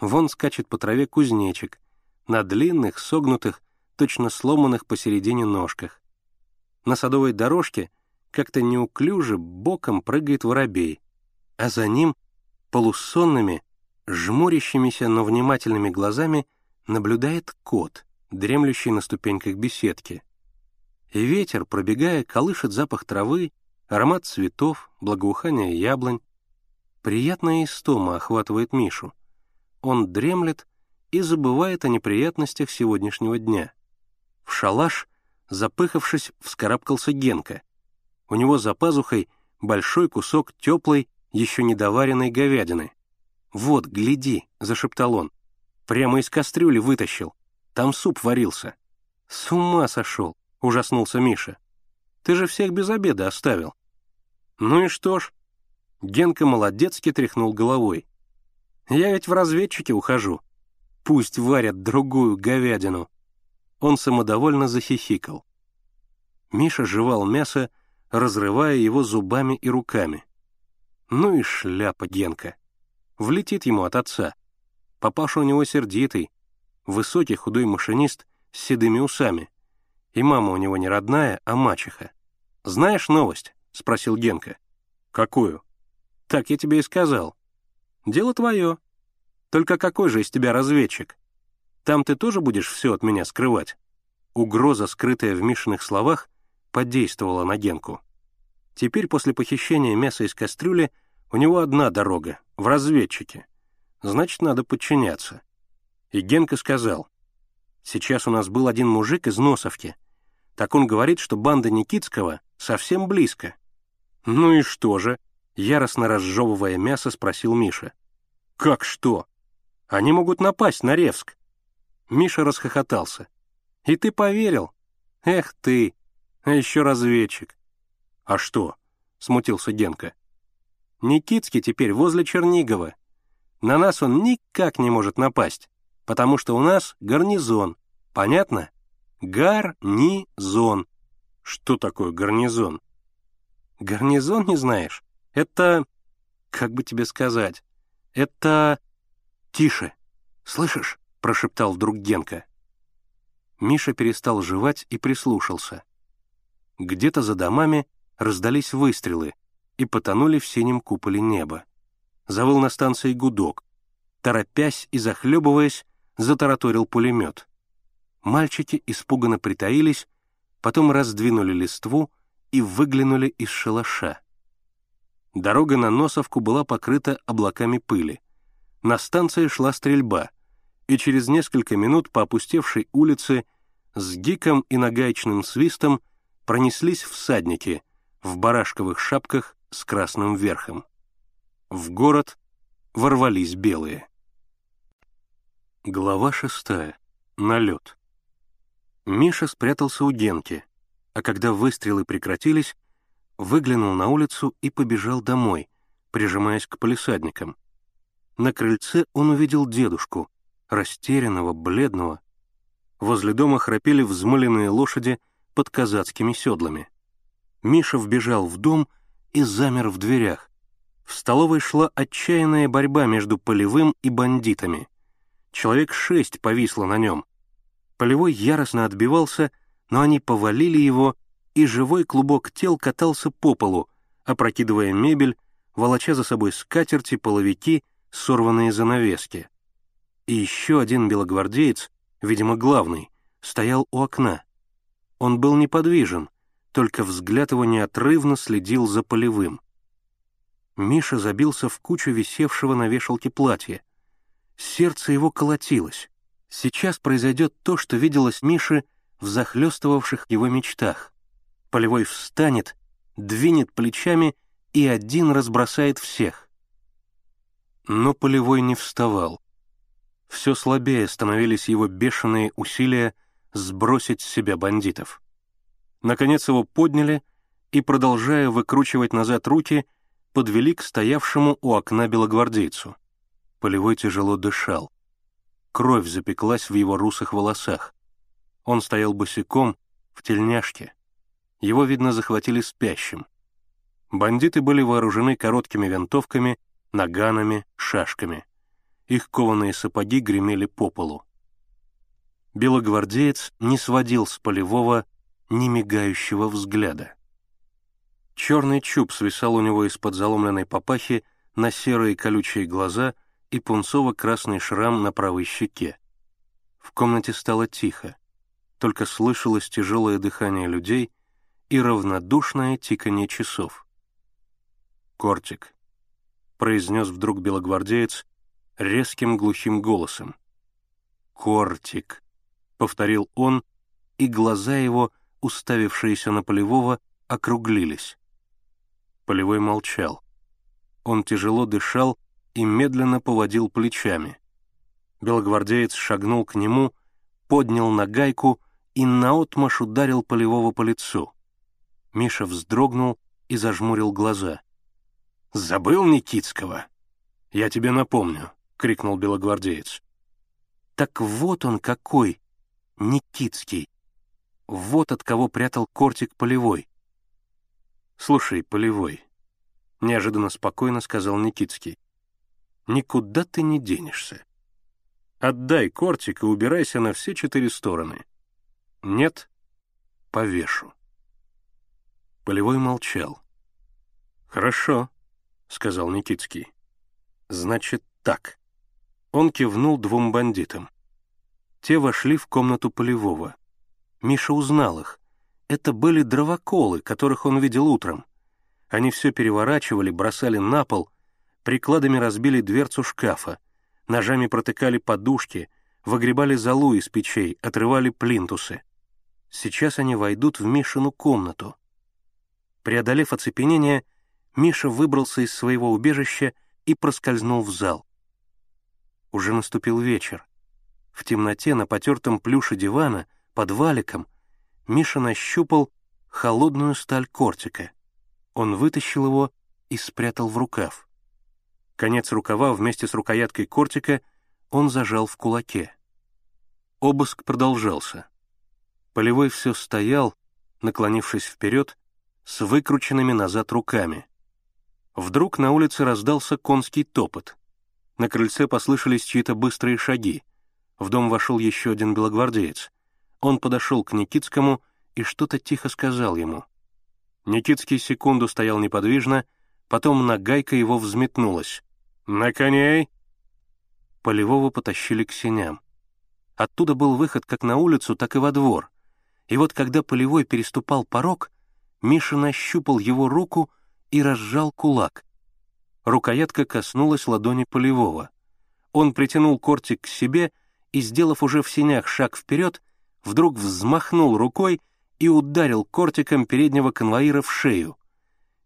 Вон скачет по траве кузнечик, на длинных, согнутых, точно сломанных посередине ножках. На садовой дорожке как-то неуклюже боком прыгает воробей, а за ним полусонными, жмурящимися, но внимательными глазами наблюдает кот, дремлющий на ступеньках беседки. И ветер, пробегая, колышет запах травы, аромат цветов, благоухание яблонь. Приятная истома охватывает Мишу. Он дремлет и забывает о неприятностях сегодняшнего дня. В шалаш, запыхавшись, вскарабкался Генка. У него за пазухой большой кусок теплой, еще недоваренной говядины. «Вот, гляди», — зашептал он. «Прямо из кастрюли вытащил. Там суп варился». «С ума сошел», — ужаснулся Миша. «Ты же всех без обеда оставил». «Ну и что ж?» Генка молодецки тряхнул головой. «Я ведь в разведчике ухожу. Пусть варят другую говядину». Он самодовольно захихикал. Миша жевал мясо, разрывая его зубами и руками. Ну и шляпа Генка. Влетит ему от отца. Папаша у него сердитый, высокий худой машинист с седыми усами. И мама у него не родная, а мачеха. «Знаешь новость?» — спросил Генка. «Какую?» «Так я тебе и сказал. Дело твое. Только какой же из тебя разведчик? Там ты тоже будешь все от меня скрывать?» Угроза, скрытая в Мишиных словах, подействовала на Генку. Теперь после похищения мяса из кастрюли у него одна дорога — в разведчике. Значит, надо подчиняться. И Генка сказал, «Сейчас у нас был один мужик из Носовки. Так он говорит, что банда Никитского совсем близко». «Ну и что же?» — яростно разжевывая мясо, спросил Миша. «Как что? Они могут напасть на Ревск». Миша расхохотался. «И ты поверил? Эх ты! А еще разведчик. А что? Смутился Генка. Никитский теперь возле Чернигова. На нас он никак не может напасть, потому что у нас гарнизон. Понятно? Гарнизон. Что такое гарнизон? Гарнизон не знаешь? Это... Как бы тебе сказать? Это... Тише. Слышишь? Прошептал вдруг Генка. Миша перестал жевать и прислушался. Где-то за домами раздались выстрелы и потонули в синем куполе неба. Завыл на станции гудок. Торопясь и захлебываясь, затараторил пулемет. Мальчики испуганно притаились, потом раздвинули листву и выглянули из шалаша. Дорога на Носовку была покрыта облаками пыли. На станции шла стрельба, и через несколько минут по опустевшей улице с гиком и нагаечным свистом пронеслись всадники в барашковых шапках с красным верхом. В город ворвались белые. Глава шестая. Налет. Миша спрятался у Генки, а когда выстрелы прекратились, выглянул на улицу и побежал домой, прижимаясь к полисадникам. На крыльце он увидел дедушку, растерянного, бледного. Возле дома храпели взмыленные лошади под казацкими седлами. Миша вбежал в дом и замер в дверях. В столовой шла отчаянная борьба между полевым и бандитами. Человек шесть повисло на нем. Полевой яростно отбивался, но они повалили его, и живой клубок тел катался по полу, опрокидывая мебель, волоча за собой скатерти, половики, сорванные занавески. И еще один белогвардеец, видимо, главный, стоял у окна. Он был неподвижен, только взгляд его неотрывно следил за полевым. Миша забился в кучу висевшего на вешалке платья. Сердце его колотилось. Сейчас произойдет то, что виделось Мише в захлестывавших его мечтах. Полевой встанет, двинет плечами и один разбросает всех. Но Полевой не вставал. Все слабее становились его бешеные усилия сбросить с себя бандитов. Наконец его подняли и, продолжая выкручивать назад руки, подвели к стоявшему у окна белогвардейцу. Полевой тяжело дышал. Кровь запеклась в его русых волосах. Он стоял босиком, в тельняшке. Его, видно, захватили спящим. Бандиты были вооружены короткими винтовками, наганами, шашками. Их кованые сапоги гремели по полу. Белогвардеец не сводил с полевого немигающего взгляда. Черный чуб свисал у него из-под заломленной папахи на серые колючие глаза и пунцово-красный шрам на правой щеке. В комнате стало тихо, только слышалось тяжелое дыхание людей и равнодушное тиканье часов. «Кортик», — произнес вдруг белогвардеец резким глухим голосом. «Кортик», — повторил он, и глаза его, уставившиеся на Полевого, округлились. Полевой молчал. Он тяжело дышал и медленно поводил плечами. Белогвардеец шагнул к нему, поднял нагайку и наотмашь ударил Полевого по лицу. Миша вздрогнул и зажмурил глаза. «Забыл Никитского? Я тебе напомню», — крикнул белогвардеец. «Так вот он какой, Никитский. Вот от кого прятал кортик Полевой». «Слушай, Полевой», — неожиданно спокойно сказал Никитский, никуда ты не денешься. Отдай кортик и убирайся на все четыре стороны. Нет — повешу. Полевой молчал. «Хорошо», — сказал Никитский. «Значит так». Он кивнул двум бандитам. Те вошли в комнату Полевого. Миша узнал их. Это были дровоколы, которых он видел утром. Они все переворачивали, бросали на пол — прикладами разбили дверцу шкафа, ножами протыкали подушки, выгребали золу из печей, отрывали плинтусы. Сейчас они войдут в Мишину комнату. Преодолев оцепенение, Миша выбрался из своего убежища и проскользнул в зал. Уже наступил вечер. В темноте на потертом плюше дивана, под валиком, Миша нащупал холодную сталь кортика. Он вытащил его и спрятал в рукав. Конец рукава вместе с рукояткой кортика он зажал в кулаке. Обыск продолжался. Полевой все стоял, наклонившись вперед, с выкрученными назад руками. Вдруг на улице раздался конский топот. На крыльце послышались чьи-то быстрые шаги. В дом вошел еще один белогвардеец. Он подошел к Никитскому и что-то тихо сказал ему. Никитский секунду стоял неподвижно, потом нагайка его взметнулась. «На коней!» Полевого потащили к сеням. Оттуда был выход как на улицу, так и во двор. И вот когда Полевой переступал порог, Миша нащупал его руку и разжал кулак. Рукоятка коснулась ладони Полевого. Он притянул кортик к себе и, сделав уже в сенях шаг вперед, вдруг взмахнул рукой и ударил кортиком переднего конвоира в шею.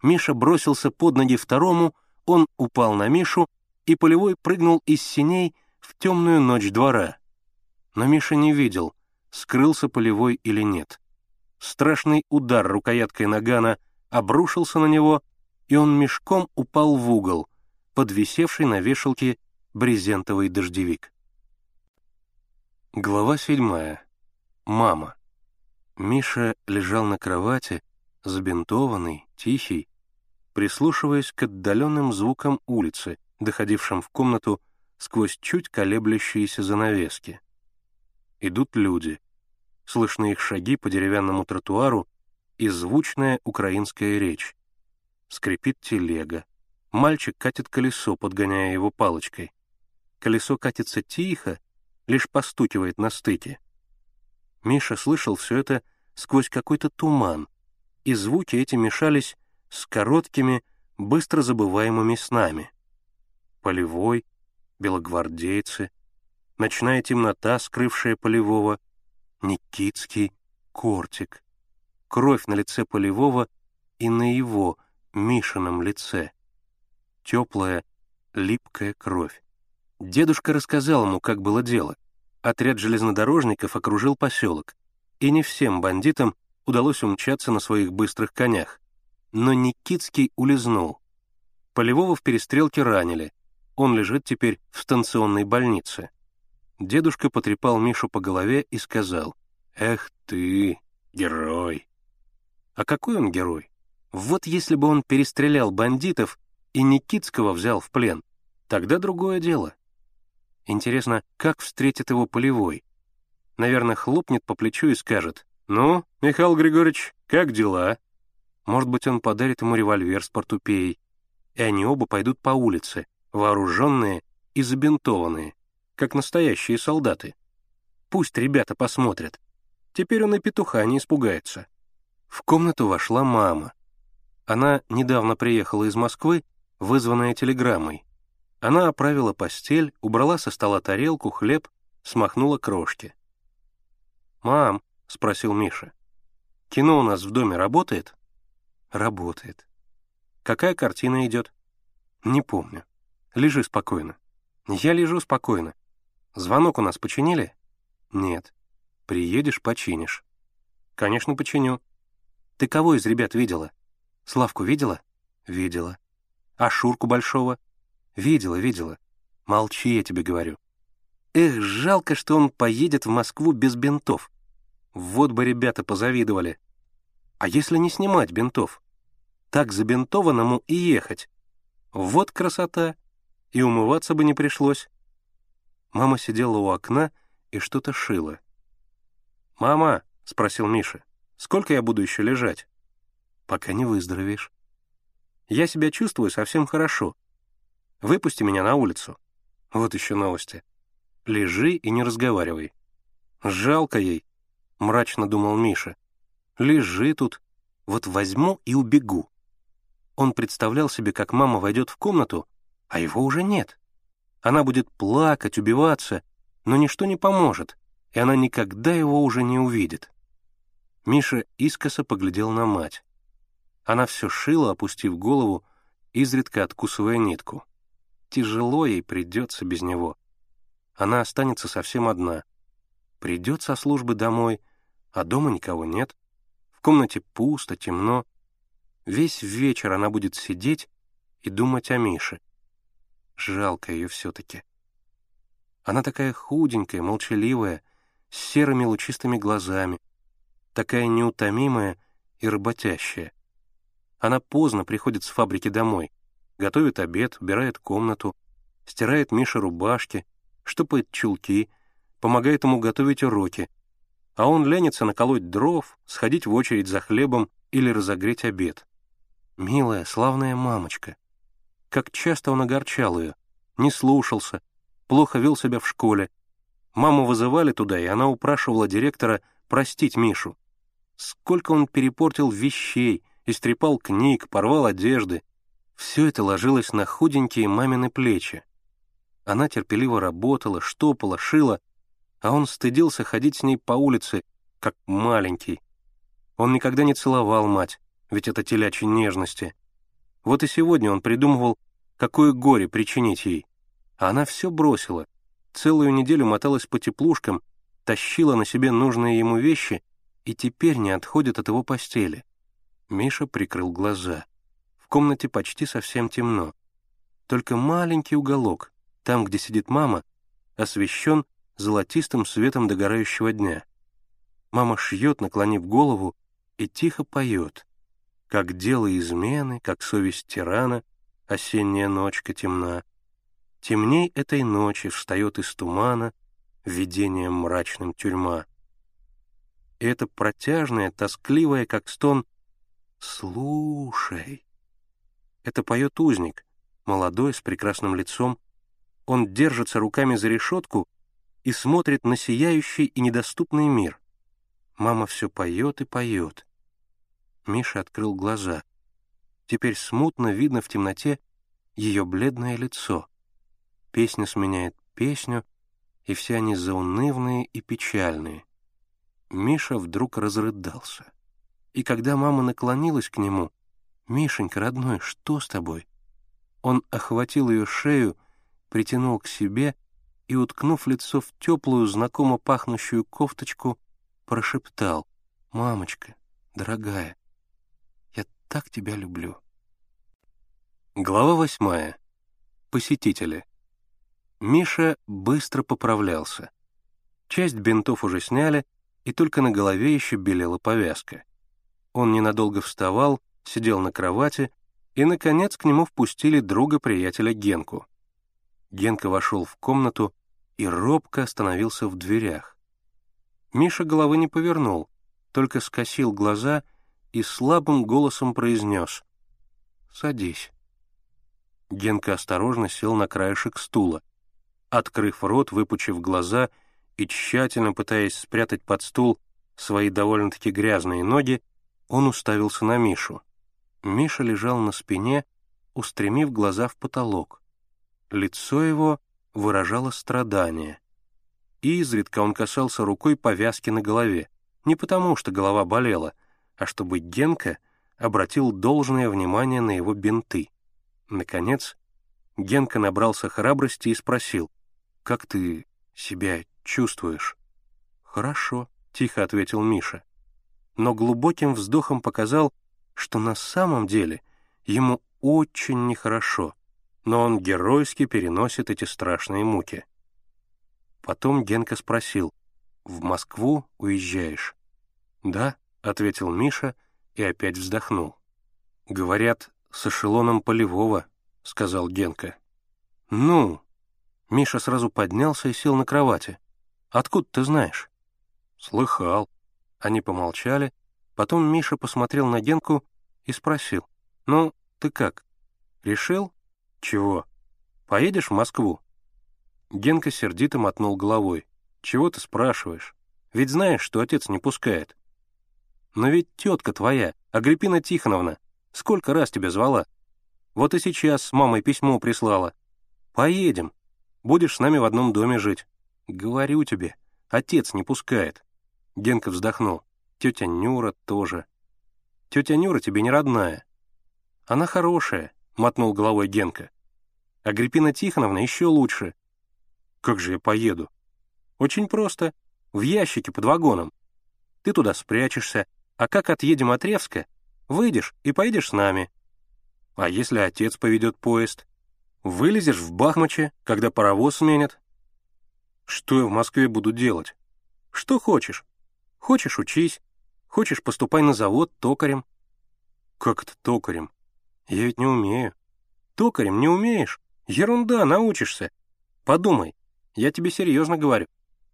Миша бросился под ноги второму, он упал на Мишу, и Полевой прыгнул из синей в темную ночь двора. Но Миша не видел, скрылся Полевой или нет. Страшный удар рукояткой нагана обрушился на него, и он мешком упал в угол, подвисевший на вешалке брезентовый дождевик. Глава седьмая. Мама. Миша лежал на кровати, забинтованный, тихий, прислушиваясь к отдаленным звукам улицы, доходившим в комнату сквозь чуть колеблющиеся занавески. Идут люди. Слышны их шаги по деревянному тротуару и звучная украинская речь. Скрипит телега. Мальчик катит колесо, подгоняя его палочкой. Колесо катится тихо, лишь постукивает на стыке. Миша слышал все это сквозь какой-то туман, и звуки эти мешались с короткими, быстро забываемыми снами. Полевой, белогвардейцы, ночная темнота, скрывшая Полевого, Никитский кортик, кровь на лице Полевого и на его, Мишином лице. Теплая, липкая кровь. Дедушка рассказал ему, как было дело. Отряд железнодорожников окружил поселок, и не всем бандитам удалось умчаться на своих быстрых конях. Но Никитский улизнул. Полевого в перестрелке ранили. Он лежит теперь в станционной больнице. Дедушка потрепал Мишу по голове и сказал, «Эх ты, герой!» А какой он герой? Вот если бы он перестрелял бандитов и Никитского взял в плен, тогда другое дело. Интересно, как встретит его полевой? Наверное, хлопнет по плечу и скажет, «Ну, Михаил Григорьевич, как дела?» Может быть, он подарит ему револьвер с портупеей, и они оба пойдут по улице, вооруженные и забинтованные, как настоящие солдаты. Пусть ребята посмотрят. Теперь он и петуха не испугается. В комнату вошла мама. Она недавно приехала из Москвы, вызванная телеграммой. Она оправила постель, убрала со стола тарелку, хлеб, смахнула крошки. «Мам», — спросил Миша, — «кино у нас в доме работает?» «Работает». «Какая картина идет?» «Не помню. Лежи спокойно». «Я лежу спокойно. Звонок у нас починили?» «Нет». «Приедешь, починишь». «Конечно, починю». «Ты кого из ребят видела?» «Славку видела?» «Видела». «А Шурку Большого?» «Видела, видела. Молчи, я тебе говорю». «Эх, жалко, что он поедет в Москву без бинтов. Вот бы ребята позавидовали. А если не снимать бинтов? Так забинтованному и ехать. Вот красота. И умываться бы не пришлось. Мама сидела у окна и что-то шила. «Мама», — спросил Миша, — «сколько я буду еще лежать?» «Пока не выздоровеешь». «Я себя чувствую совсем хорошо. Выпусти меня на улицу». Вот еще новости. «Лежи и не разговаривай». «Жалко ей», — мрачно думал Миша. «Лежи тут. Вот возьму и убегу». Он представлял себе, как мама войдет в комнату, а его уже нет. Она будет плакать, убиваться, но ничто не поможет, и она никогда его уже не увидит. Миша искоса поглядел на мать. Она все шила, опустив голову, изредка откусывая нитку. Тяжело ей придется без него. Она останется совсем одна. Придет со службы домой, а дома никого нет. В комнате пусто, темно. Весь вечер она будет сидеть и думать о Мише. Жалко ее все-таки. Она такая худенькая, молчаливая, с серыми лучистыми глазами, такая неутомимая и работящая. Она поздно приходит с фабрики домой, готовит обед, убирает комнату, стирает Мише рубашки, штопает чулки, помогает ему готовить уроки, а он ленится наколоть дров, сходить в очередь за хлебом или разогреть обед. Милая, славная мамочка. Как часто он огорчал ее, не слушался, плохо вел себя в школе. Маму вызывали туда, и она упрашивала директора простить Мишу. Сколько он перепортил вещей, истрепал книг, порвал одежды. Все это ложилось на худенькие мамины плечи. Она терпеливо работала, штопала, шила, а он стыдился ходить с ней по улице, как маленький. Он никогда не целовал мать, ведь это телячьи нежности. Вот и сегодня он придумывал, какое горе причинить ей. А она все бросила. Целую неделю моталась по теплушкам, тащила на себе нужные ему вещи и теперь не отходит от его постели. Миша прикрыл глаза. В комнате почти совсем темно. Только маленький уголок, там, где сидит мама, освещен золотистым светом догорающего дня. Мама шьет, наклонив голову, и тихо поет как дело измены, как совесть тирана, осенняя ночка темна. Темней этой ночи встает из тумана видением мрачным тюрьма. И это протяжное, тоскливое, как стон «Слушай». Это поет узник, молодой, с прекрасным лицом. Он держится руками за решетку и смотрит на сияющий и недоступный мир. Мама все поет и поет. Миша открыл глаза. Теперь смутно видно в темноте ее бледное лицо. Песня сменяет песню, и все они заунывные и печальные. Миша вдруг разрыдался. И когда мама наклонилась к нему, «Мишенька, родной, что с тобой?» Он охватил ее шею, притянул к себе и, уткнув лицо в теплую, знакомо пахнущую кофточку, прошептал, «Мамочка, дорогая, так тебя люблю». Глава восьмая. Посетители. Миша быстро поправлялся. Часть бинтов уже сняли, и только на голове еще белела повязка. Он ненадолго вставал, сидел на кровати, и, наконец, к нему впустили друга-приятеля Генку. Генка вошел в комнату и робко остановился в дверях. Миша головы не повернул, только скосил глаза и слабым голосом произнес «Садись». Генка осторожно сел на краешек стула. Открыв рот, выпучив глаза и тщательно пытаясь спрятать под стул свои довольно-таки грязные ноги, он уставился на Мишу. Миша лежал на спине, устремив глаза в потолок. Лицо его выражало страдание. Изредка он касался рукой повязки на голове, не потому что голова болела, а чтобы Генка обратил должное внимание на его бинты. Наконец, Генка набрался храбрости и спросил, «Как ты себя чувствуешь?» «Хорошо», — тихо ответил Миша. Но глубоким вздохом показал, что на самом деле ему очень нехорошо, но он геройски переносит эти страшные муки. Потом Генка спросил, «В Москву уезжаешь?» «Да», — ответил Миша и опять вздохнул. «Говорят, с эшелоном полевого», — сказал Генка. «Ну?» Миша сразу поднялся и сел на кровати. «Откуда ты знаешь?» «Слыхал». Они помолчали, потом Миша посмотрел на Генку и спросил. «Ну, ты как? Решил? Чего? Поедешь в Москву?» Генка сердито мотнул головой. «Чего ты спрашиваешь? Ведь знаешь, что отец не пускает». «Но ведь тетка твоя, Агриппина Тихоновна, Сколько раз тебя звала? Вот и сейчас с мамой письмо прислала. Поедем. Будешь с нами в одном доме жить. Говорю тебе, отец не пускает. Генка вздохнул. Тетя Нюра тоже. Тетя Нюра тебе не родная. Она хорошая, мотнул головой Генка. Агриппина Тихоновна еще лучше. Как же я поеду? Очень просто. В ящике под вагоном. Ты туда спрячешься, а как отъедем от Ревска, Выйдешь и поедешь с нами. А если отец поведет поезд? Вылезешь в Бахмаче, когда паровоз сменят? Что я в Москве буду делать? Что хочешь. Хочешь — учись. Хочешь — поступай на завод токарем. Как это токарем? Я ведь не умею. Токарем не умеешь? Ерунда, научишься. Подумай, я тебе серьезно говорю.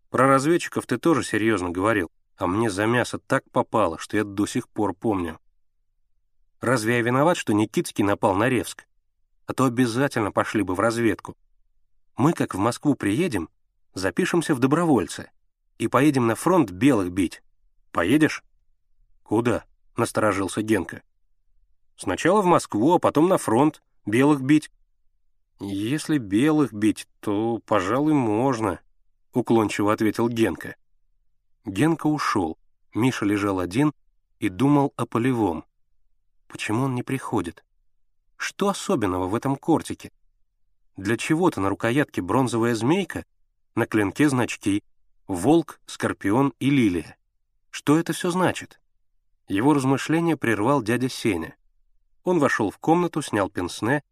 Про разведчиков ты тоже серьезно говорил, а мне за мясо так попало, что я до сих пор помню. Разве я виноват, что Никитский напал на Ревск? А то обязательно пошли бы в разведку. Мы, как в Москву приедем, запишемся в добровольцы и поедем на фронт белых бить. Поедешь? Куда? — насторожился Генка. Сначала в Москву, а потом на фронт, белых бить. Если белых бить, то, пожалуй, можно, — уклончиво ответил Генка. Генка ушел, Миша лежал один и думал о полевом. Почему он не приходит? Что особенного в этом кортике? Для чего-то на рукоятке бронзовая змейка, на клинке значки «Волк», «Скорпион» и «Лилия». Что это все значит? Его размышления прервал дядя Сеня. Он вошел в комнату, снял пенсне,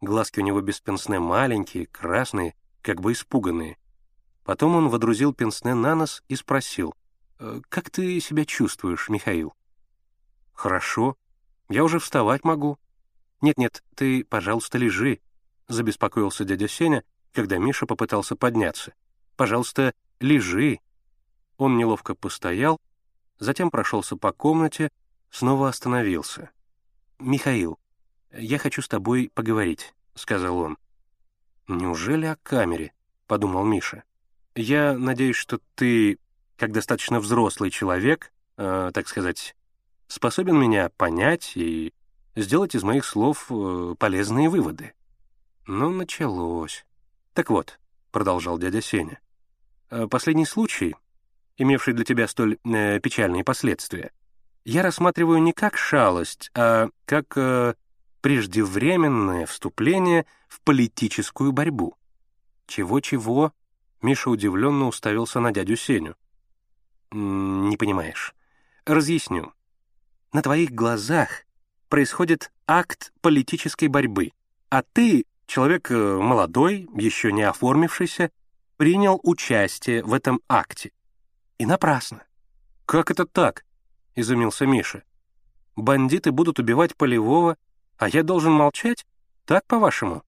глазки у него без пенсне маленькие, красные, как бы испуганные. Потом он водрузил пенсне на нос и спросил, «Э, «Как ты себя чувствуешь, Михаил?» «Хорошо», я уже вставать могу». «Нет-нет, ты, пожалуйста, лежи», — забеспокоился дядя Сеня, когда Миша попытался подняться. «Пожалуйста, лежи». Он неловко постоял, затем прошелся по комнате, снова остановился. «Михаил, я хочу с тобой поговорить», — сказал он. «Неужели о камере?» — подумал Миша. «Я надеюсь, что ты, как достаточно взрослый человек, э, так сказать, способен меня понять и сделать из моих слов э, полезные выводы. Ну, началось. Так вот, — продолжал дядя Сеня, э, последний случай, имевший для тебя столь э, печальные последствия, я рассматриваю не как шалость, а как э, преждевременное вступление в политическую борьбу. Чего-чего? Миша удивленно уставился на дядю Сеню. «Не понимаешь. Разъясню. На твоих глазах происходит акт политической борьбы, а ты, человек э, молодой, еще не оформившийся, принял участие в этом акте. И напрасно. «Как это так?» — изумился Миша. «Бандиты будут убивать Полевого, а я должен молчать? Так, по-вашему?»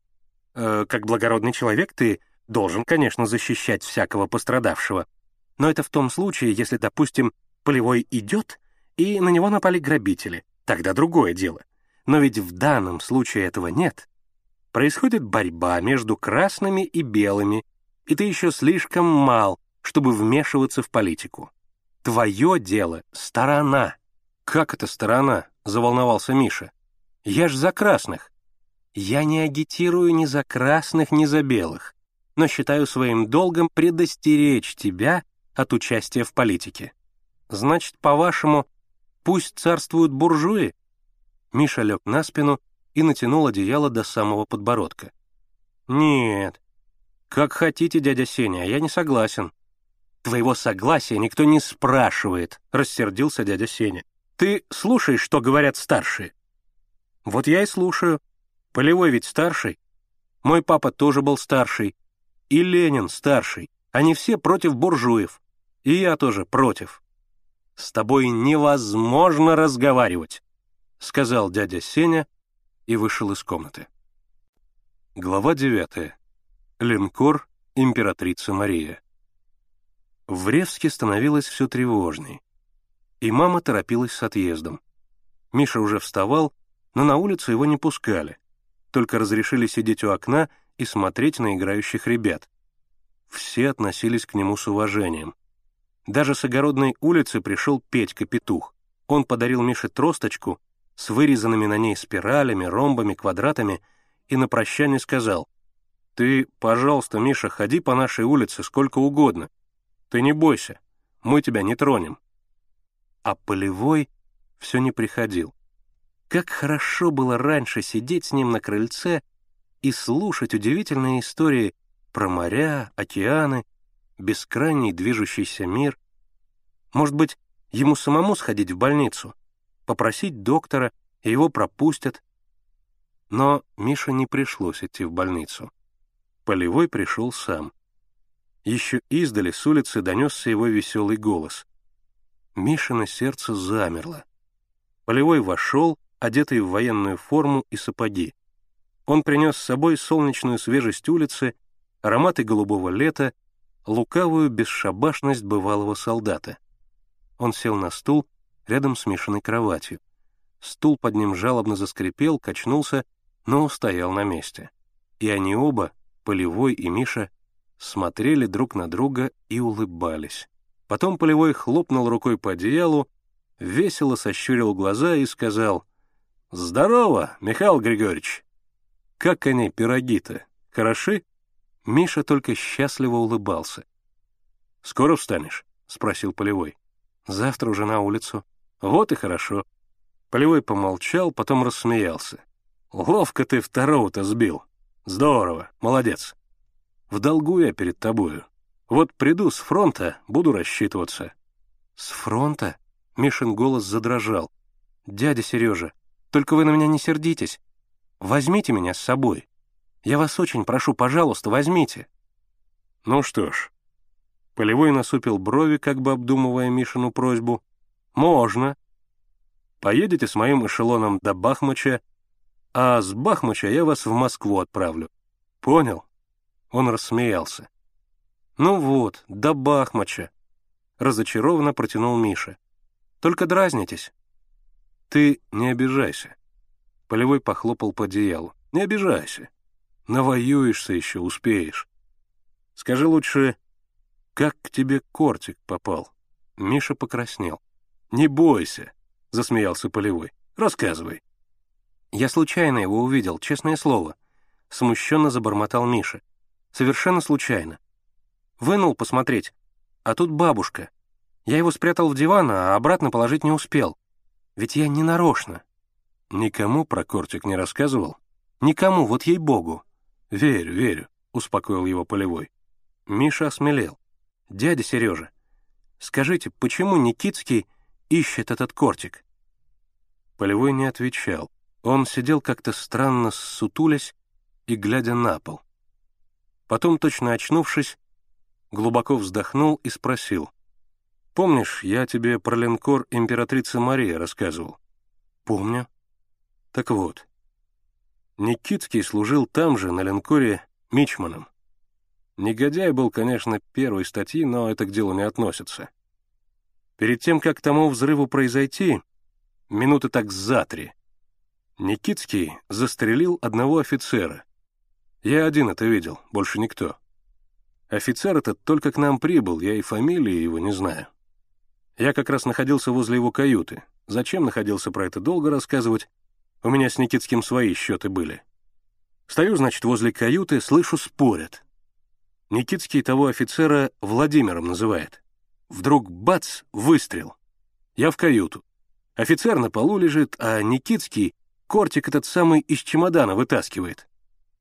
э, «Как благородный человек ты должен, конечно, защищать всякого пострадавшего. Но это в том случае, если, допустим, Полевой идет, и на него напали грабители. Тогда другое дело. Но ведь в данном случае этого нет. Происходит борьба между красными и белыми, и ты еще слишком мал, чтобы вмешиваться в политику. Твое дело — сторона. «Как это сторона?» — заволновался Миша. «Я ж за красных». «Я не агитирую ни за красных, ни за белых, но считаю своим долгом предостеречь тебя от участия в политике. Значит, по-вашему, пусть царствуют буржуи?» Миша лег на спину и натянул одеяло до самого подбородка. «Нет. Как хотите, дядя Сеня, я не согласен». «Твоего согласия никто не спрашивает», — рассердился дядя Сеня. «Ты слушаешь, что говорят старшие?» «Вот я и слушаю. Полевой ведь старший. Мой папа тоже был старший. И Ленин старший. Они все против буржуев. И я тоже против. С тобой невозможно разговаривать. — сказал дядя Сеня и вышел из комнаты. Глава 9. Линкор «Императрица Мария». В Ревске становилось все тревожней, и мама торопилась с отъездом. Миша уже вставал, но на улицу его не пускали, только разрешили сидеть у окна и смотреть на играющих ребят. Все относились к нему с уважением. Даже с огородной улицы пришел Петька-петух. Он подарил Мише тросточку с вырезанными на ней спиралями, ромбами, квадратами, и на прощание сказал, «Ты, пожалуйста, Миша, ходи по нашей улице сколько угодно. Ты не бойся, мы тебя не тронем». А Полевой все не приходил. Как хорошо было раньше сидеть с ним на крыльце и слушать удивительные истории про моря, океаны, бескрайний движущийся мир. Может быть, ему самому сходить в больницу? попросить доктора, и его пропустят. Но Мише не пришлось идти в больницу. Полевой пришел сам. Еще издали с улицы донесся его веселый голос. Мишино сердце замерло. Полевой вошел, одетый в военную форму и сапоги. Он принес с собой солнечную свежесть улицы, ароматы голубого лета, лукавую бесшабашность бывалого солдата. Он сел на стул рядом с Мишиной кроватью. Стул под ним жалобно заскрипел, качнулся, но стоял на месте. И они оба, Полевой и Миша, смотрели друг на друга и улыбались. Потом Полевой хлопнул рукой по одеялу, весело сощурил глаза и сказал «Здорово, Михаил Григорьевич!» «Как они, пироги-то? Хороши?» Миша только счастливо улыбался. «Скоро встанешь?» — спросил Полевой. «Завтра уже на улицу». Вот и хорошо. Полевой помолчал, потом рассмеялся. Ловко ты второго-то сбил. Здорово, молодец. В долгу я перед тобою. Вот приду с фронта, буду рассчитываться. С фронта? Мишин голос задрожал. Дядя Сережа, только вы на меня не сердитесь. Возьмите меня с собой. Я вас очень прошу, пожалуйста, возьмите. Ну что ж. Полевой насупил брови, как бы обдумывая Мишину просьбу, «Можно. Поедете с моим эшелоном до Бахмача, а с Бахмача я вас в Москву отправлю. Понял?» Он рассмеялся. «Ну вот, до Бахмача», — разочарованно протянул Миша. «Только дразнитесь». «Ты не обижайся». Полевой похлопал по одеялу. «Не обижайся. Навоюешься еще, успеешь. Скажи лучше, как к тебе кортик попал?» Миша покраснел. «Не бойся», — засмеялся Полевой. «Рассказывай». «Я случайно его увидел, честное слово», — смущенно забормотал Миша. «Совершенно случайно. Вынул посмотреть, а тут бабушка. Я его спрятал в диван, а обратно положить не успел. Ведь я не нарочно. Никому про кортик не рассказывал? Никому, вот ей-богу. Верю, верю, успокоил его Полевой. Миша осмелел. Дядя Сережа, скажите, почему Никитский ищет этот кортик? Полевой не отвечал. Он сидел как-то странно сутулясь и глядя на пол. Потом, точно очнувшись, глубоко вздохнул и спросил. «Помнишь, я тебе про линкор императрицы Мария рассказывал?» «Помню». «Так вот, Никитский служил там же, на линкоре, мичманом. Негодяй был, конечно, первой статьи, но это к делу не относится. Перед тем, как тому взрыву произойти, минуты так за три, Никитский застрелил одного офицера. Я один это видел, больше никто. Офицер этот только к нам прибыл, я и фамилии его не знаю. Я как раз находился возле его каюты. Зачем находился, про это долго рассказывать. У меня с Никитским свои счеты были. Стою, значит, возле каюты, слышу, спорят. Никитский того офицера Владимиром называет. Вдруг бац, выстрел. Я в каюту. Офицер на полу лежит, а Никитский кортик этот самый из чемодана вытаскивает.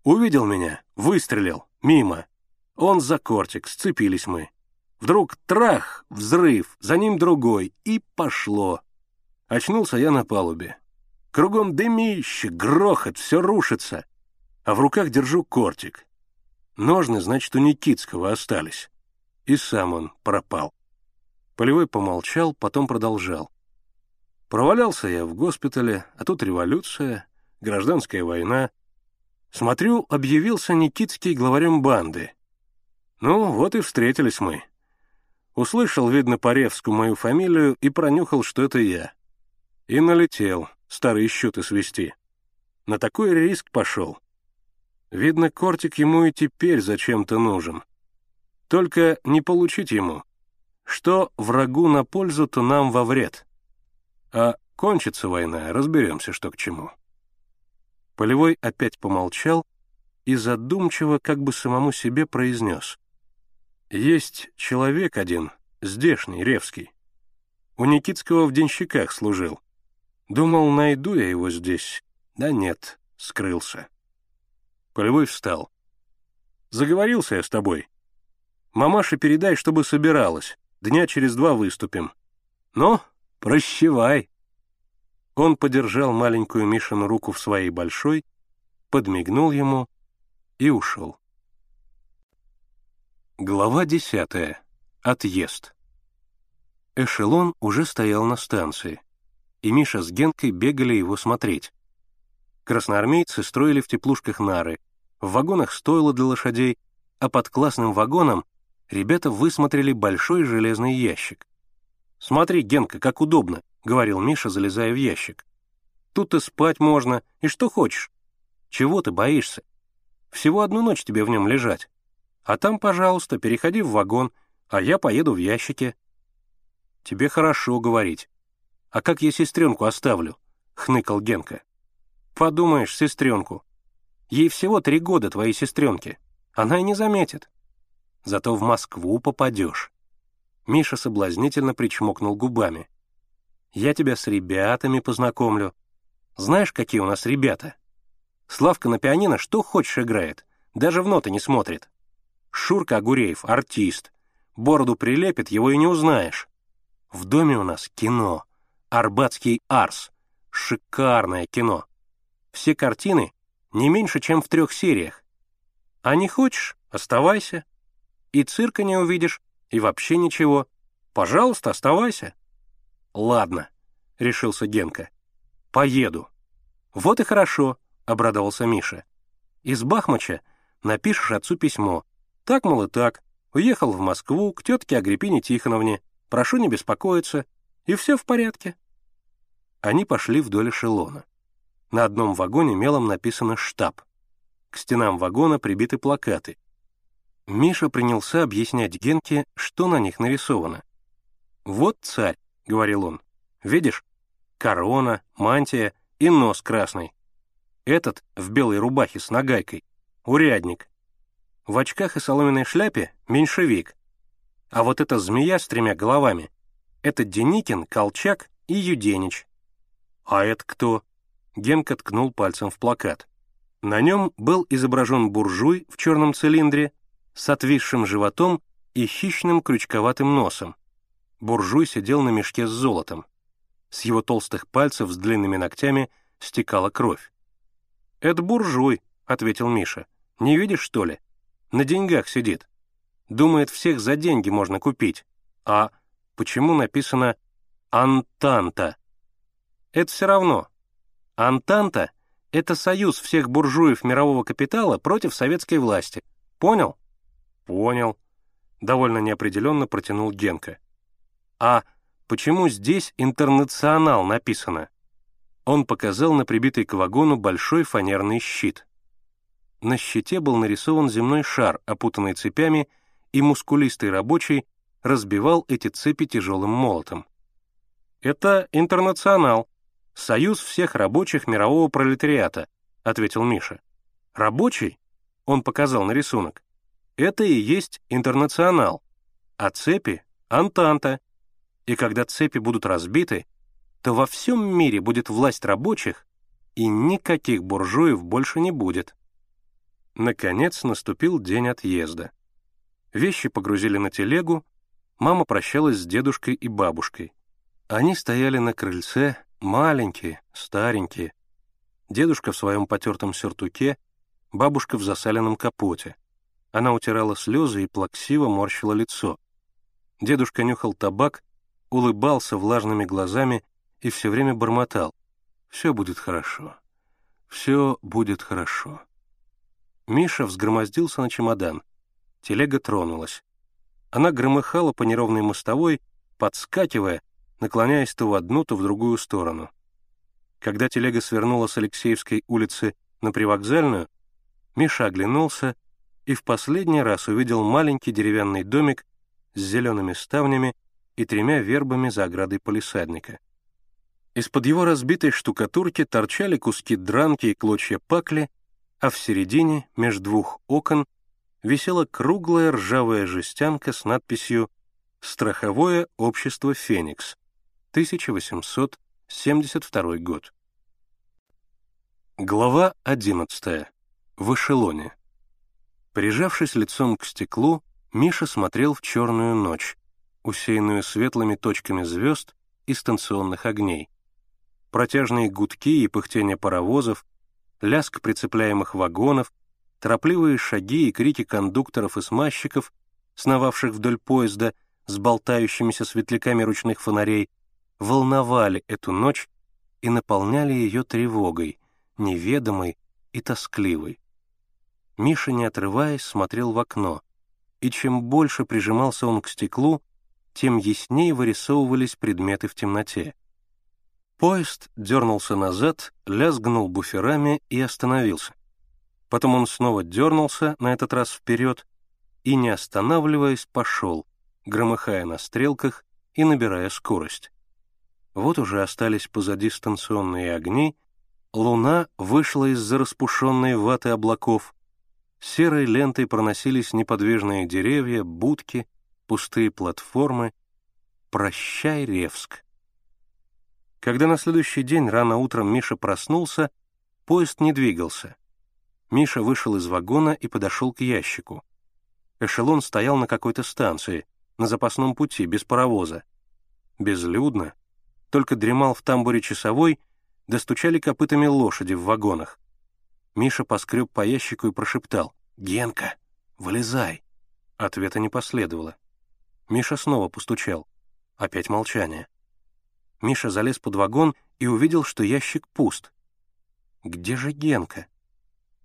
Увидел меня, выстрелил, мимо. Он за кортик, сцепились мы. Вдруг трах, взрыв, за ним другой, и пошло. Очнулся я на палубе. Кругом дымище, грохот, все рушится. А в руках держу кортик. Ножны, значит, у Никитского остались. И сам он пропал. Полевой помолчал, потом продолжал. Провалялся я в госпитале, а тут революция, гражданская война. Смотрю, объявился Никитский главарем банды. Ну, вот и встретились мы. Услышал, видно, по Ревску мою фамилию и пронюхал, что это я. И налетел, старые счеты свести. На такой риск пошел. Видно, кортик ему и теперь зачем-то нужен. Только не получить ему. Что врагу на пользу, то нам во вред. А кончится война, разберемся, что к чему. Полевой опять помолчал и задумчиво, как бы самому себе произнес. Есть человек один, здешний, Ревский. У Никитского в денщиках служил. Думал, найду я его здесь. Да нет, скрылся. Полевой встал. «Заговорился я с тобой. Мамаше передай, чтобы собиралась. Дня через два выступим. Но прощевай». Он подержал маленькую Мишину руку в своей большой, подмигнул ему и ушел. Глава десятая. Отъезд. Эшелон уже стоял на станции, и Миша с Генкой бегали его смотреть. Красноармейцы строили в теплушках нары, в вагонах стойло для лошадей, а под классным вагоном ребята высмотрели большой железный ящик. «Смотри, Генка, как удобно», — говорил Миша, залезая в ящик. «Тут и спать можно, и что хочешь. Чего ты боишься? Всего одну ночь тебе в нем лежать. А там, пожалуйста, переходи в вагон, а я поеду в ящике». «Тебе хорошо говорить. А как я сестренку оставлю?» — хныкал Генка. «Подумаешь, сестренку. Ей всего три года, твоей сестренке. Она и не заметит. Зато в Москву попадешь. Миша соблазнительно причмокнул губами. Я тебя с ребятами познакомлю. Знаешь, какие у нас ребята? Славка на пианино что хочешь играет, даже в ноты не смотрит. Шурка Агуреев — артист. Бороду прилепит, его и не узнаешь. В доме у нас кино. Арбатский Арс. Шикарное кино. Все картины не меньше, чем в трех сериях. А не хочешь — оставайся. И цирка не увидишь, и вообще ничего. Пожалуйста, оставайся. Ладно, — решился Генка. Поеду. Вот и хорошо, — обрадовался Миша. Из Бахмача напишешь отцу письмо. Так, мол, и так. Уехал в Москву к тетке Агриппине Тихоновне. Прошу не беспокоиться. И все в порядке. Они пошли вдоль эшелона. На одном вагоне мелом написано «штаб». К стенам вагона прибиты плакаты. Миша принялся объяснять Генке, что на них нарисовано. «Вот царь», — говорил он. «Видишь? Корона, мантия и нос красный. Этот в белой рубахе с нагайкой. Урядник. В очках и соломенной шляпе — меньшевик. А вот эта змея с тремя головами — это Деникин, Колчак и Юденич. А это кто? Генка ткнул пальцем в плакат. На нем был изображен буржуй в черном цилиндре с отвисшим животом и хищным крючковатым носом. Буржуй сидел на мешке с золотом. С его толстых пальцев с длинными ногтями стекала кровь. «Это буржуй», — ответил Миша. «Не видишь, что ли? На деньгах сидит. Думает, всех за деньги можно купить. А почему написано «Антанта»?» Это все равно. Антанта — это союз всех буржуев мирового капитала против советской власти. Понял? Понял. Довольно неопределенно протянул Генка. А почему здесь «Интернационал» написано? Он показал на прибитый к вагону большой фанерный щит. На щите был нарисован земной шар, опутанный цепями, и мускулистый рабочий разбивал эти цепи тяжелым молотом. «Это интернационал, союз всех рабочих мирового пролетариата», — ответил Миша. «Рабочий?» — он показал на рисунок. «Это и есть интернационал, а цепи — антанта. И когда цепи будут разбиты, то во всем мире будет власть рабочих, и никаких буржуев больше не будет». Наконец наступил день отъезда. Вещи погрузили на телегу, мама прощалась с дедушкой и бабушкой. Они стояли на крыльце, маленькие, старенькие. Дедушка в своем потертом сюртуке, бабушка в засаленном капоте. Она утирала слезы и плаксиво морщила лицо. Дедушка нюхал табак, улыбался влажными глазами и все время бормотал. «Все будет хорошо. Все будет хорошо». Миша взгромоздился на чемодан. Телега тронулась. Она громыхала по неровной мостовой, подскакивая, наклоняясь то в одну, то в другую сторону. Когда телега свернула с Алексеевской улицы на привокзальную, Миша оглянулся и в последний раз увидел маленький деревянный домик с зелеными ставнями и тремя вербами за оградой полисадника. Из-под его разбитой штукатурки торчали куски дранки и клочья пакли, а в середине, между двух окон, висела круглая ржавая жестянка с надписью «Страховое общество «Феникс», 1872 год». Глава 11. В эшелоне. Прижавшись лицом к стеклу, Миша смотрел в черную ночь, усеянную светлыми точками звезд и станционных огней. Протяжные гудки и пыхтение паровозов лязг прицепляемых вагонов, торопливые шаги и крики кондукторов и смазчиков, сновавших вдоль поезда с болтающимися светляками ручных фонарей, волновали эту ночь и наполняли ее тревогой, неведомой и тоскливой. Миша, не отрываясь, смотрел в окно, и чем больше прижимался он к стеклу, тем яснее вырисовывались предметы в темноте. Поезд дернулся назад, лязгнул буферами и остановился. Потом он снова дернулся, на этот раз вперед, и, не останавливаясь, пошел, громыхая на стрелках и набирая скорость. Вот уже остались позади станционные огни, луна вышла из-за распушенной ваты облаков, серой лентой проносились неподвижные деревья, будки, пустые платформы. «Прощай, Ревск!» Когда на следующий день рано утром Миша проснулся, поезд не двигался. Миша вышел из вагона и подошел к ящику. Эшелон стоял на какой-то станции, на запасном пути, без паровоза. Безлюдно. Только дремал в тамбуре часовой, достучали копытами лошади в вагонах. Миша поскреб по ящику и прошептал «Генка, вылезай!» Ответа не последовало. Миша снова постучал. Опять молчание. Миша залез под вагон и увидел, что ящик пуст. Где же Генка?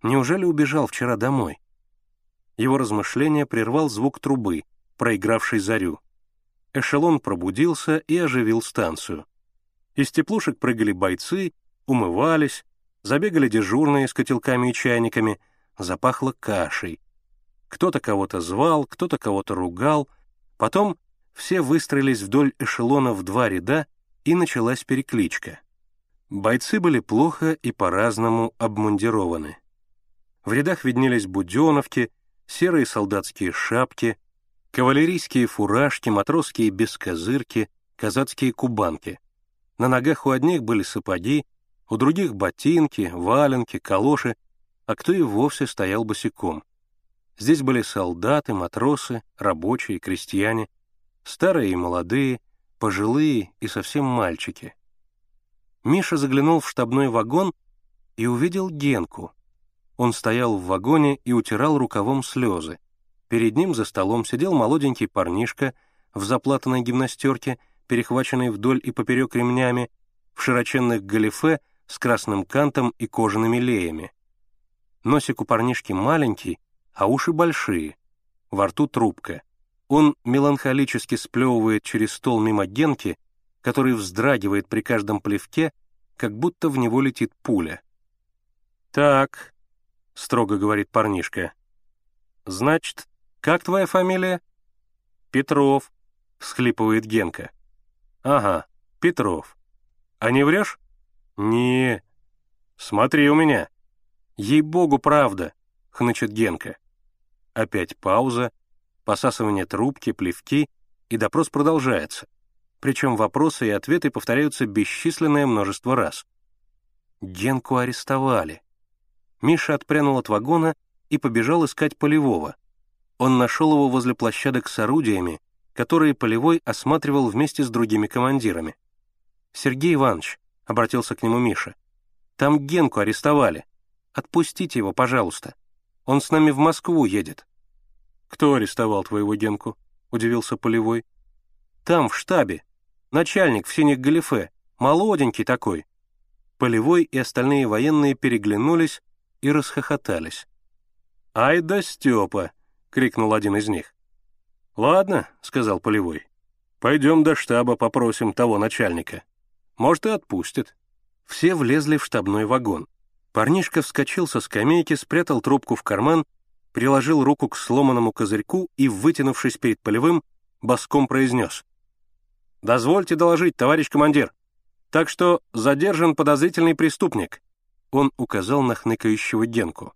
Неужели убежал вчера домой? Его размышления прервал звук трубы, проигравшей зарю. Эшелон пробудился и оживил станцию. Из теплушек прыгали бойцы, умывались, забегали дежурные с котелками и чайниками, запахло кашей. Кто-то кого-то звал, кто-то кого-то ругал. Потом все выстроились вдоль эшелона в два ряда и началась перекличка. Бойцы были плохо и по-разному обмундированы. В рядах виднелись буденовки, серые солдатские шапки, Кавалерийские фуражки, матросские бескозырки, казацкие кубанки. На ногах у одних были сапоги, у других ботинки, валенки, калоши, а кто и вовсе стоял босиком. Здесь были солдаты, матросы, рабочие, крестьяне, старые и молодые, пожилые и совсем мальчики. Миша заглянул в штабной вагон и увидел Генку. Он стоял в вагоне и утирал рукавом слезы. Перед ним за столом сидел молоденький парнишка в заплатанной гимнастерке, перехваченной вдоль и поперек ремнями, в широченных галифе с красным кантом и кожаными леями. Носик у парнишки маленький, а уши большие, во рту трубка. Он меланхолически сплевывает через стол мимо Генки, который вздрагивает при каждом плевке, как будто в него летит пуля. «Так», — строго говорит парнишка, — «значит, как твоя фамилия?» «Петров», — всхлипывает Генка. «Ага, Петров. А не врешь?» «Не. Смотри у меня». «Ей-богу, правда», — хнычет Генка. Опять пауза, посасывание трубки, плевки, и допрос продолжается. Причем вопросы и ответы повторяются бесчисленное множество раз. Генку арестовали. Миша отпрянул от вагона и побежал искать Полевого. Он нашел его возле площадок с орудиями, которые Полевой осматривал вместе с другими командирами. «Сергей Иванович», — обратился к нему Миша, — «там Генку арестовали. Отпустите его, пожалуйста. Он с нами в Москву едет». «Кто арестовал твоего Генку?» — удивился Полевой. «Там, в штабе. Начальник в синих галифе. Молоденький такой». Полевой и остальные военные переглянулись и расхохотались. «Ай да Степа!» — крикнул один из них. «Ладно», — сказал Полевой. «Пойдем до штаба попросим того начальника. Может, и отпустит». Все влезли в штабной вагон. Парнишка вскочил со скамейки, спрятал трубку в карман, приложил руку к сломанному козырьку и, вытянувшись перед полевым, боском произнес. «Дозвольте доложить, товарищ командир. Так что задержан подозрительный преступник. Он указал на хныкающего Генку.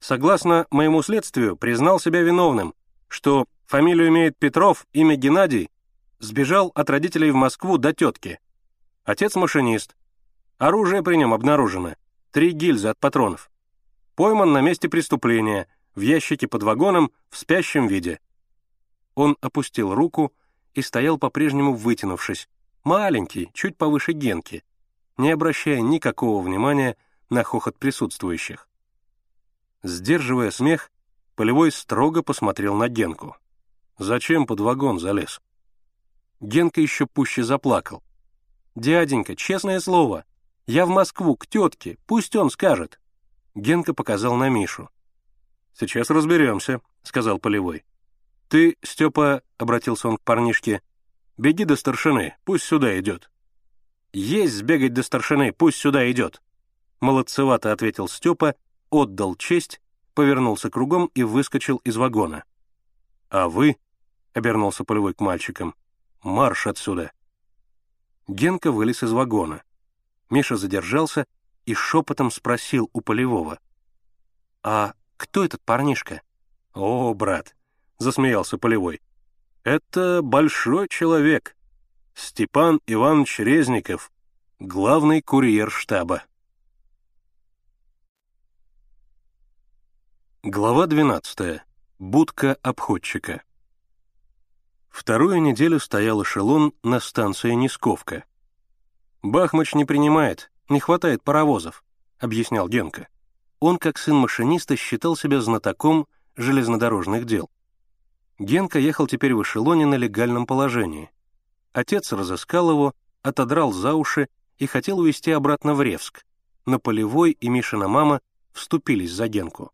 Согласно моему следствию, признал себя виновным, что фамилию имеет Петров, имя Геннадий, сбежал от родителей в Москву до тетки. Отец машинист. Оружие при нем обнаружено. Три гильзы от патронов. Пойман на месте преступления, в ящике под вагоном, в спящем виде. Он опустил руку и стоял по-прежнему вытянувшись, маленький, чуть повыше Генки, не обращая никакого внимания на хохот присутствующих. Сдерживая смех, Полевой строго посмотрел на Генку. «Зачем под вагон залез?» Генка еще пуще заплакал. «Дяденька, честное слово, я в Москву, к тетке, пусть он скажет». Генка показал на Мишу. «Сейчас разберемся», — сказал Полевой. «Ты, Степа», — обратился он к парнишке, — «беги до старшины, пусть сюда идет». «Есть сбегать до старшины, пусть сюда идет», Молодцевато ответил Степа, отдал честь, повернулся кругом и выскочил из вагона. «А вы?» — обернулся полевой к мальчикам. «Марш отсюда!» Генка вылез из вагона. Миша задержался и шепотом спросил у полевого. «А кто этот парнишка?» «О, брат!» — засмеялся полевой. «Это большой человек. Степан Иванович Резников, главный курьер штаба». Глава 12. Будка обходчика. Вторую неделю стоял эшелон на станции Нисковка. «Бахмач не принимает, не хватает паровозов», — объяснял Генка. Он, как сын машиниста, считал себя знатоком железнодорожных дел. Генка ехал теперь в эшелоне на легальном положении. Отец разыскал его, отодрал за уши и хотел увезти обратно в Ревск, но Полевой и Мишина мама вступились за Генку.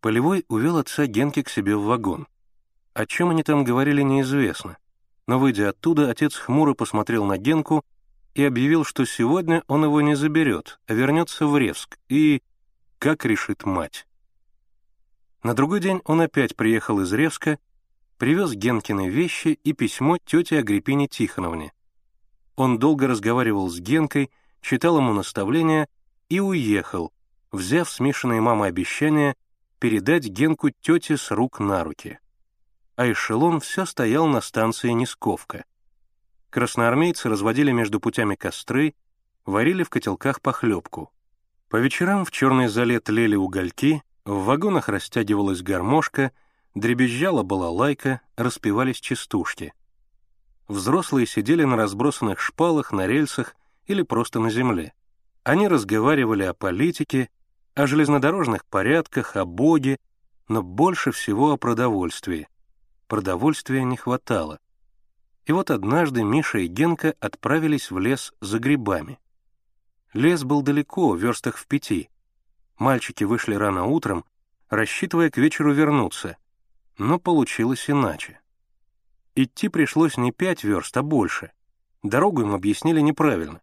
Полевой увел отца Генки к себе в вагон. О чем они там говорили, неизвестно. Но, выйдя оттуда, отец хмуро посмотрел на Генку и объявил, что сегодня он его не заберет, а вернется в Ревск, и... как решит мать. На другой день он опять приехал из Ревска, привез Генкины вещи и письмо тете Агриппине Тихоновне. Он долго разговаривал с Генкой, читал ему наставления и уехал, взяв с Мишиной мамой обещание — передать Генку тете с рук на руки. а эшелон все стоял на станции Несковка. Красноармейцы разводили между путями костры, варили в котелках похлебку. По вечерам в черной зале тлели угольки, в вагонах растягивалась гармошка, дребезжала балалайка, распевались частушки. Взрослые сидели на разбросанных шпалах, на рельсах или просто на земле. Они разговаривали о политике, о железнодорожных порядках, о Боге, но больше всего о продовольствии. Продовольствия не хватало. И вот однажды Миша и Генка отправились в лес за грибами. Лес был далеко, в верстах в пяти. Мальчики вышли рано утром, рассчитывая к вечеру вернуться, но получилось иначе. Идти пришлось не пять верст, а больше. Дорогу им объяснили неправильно.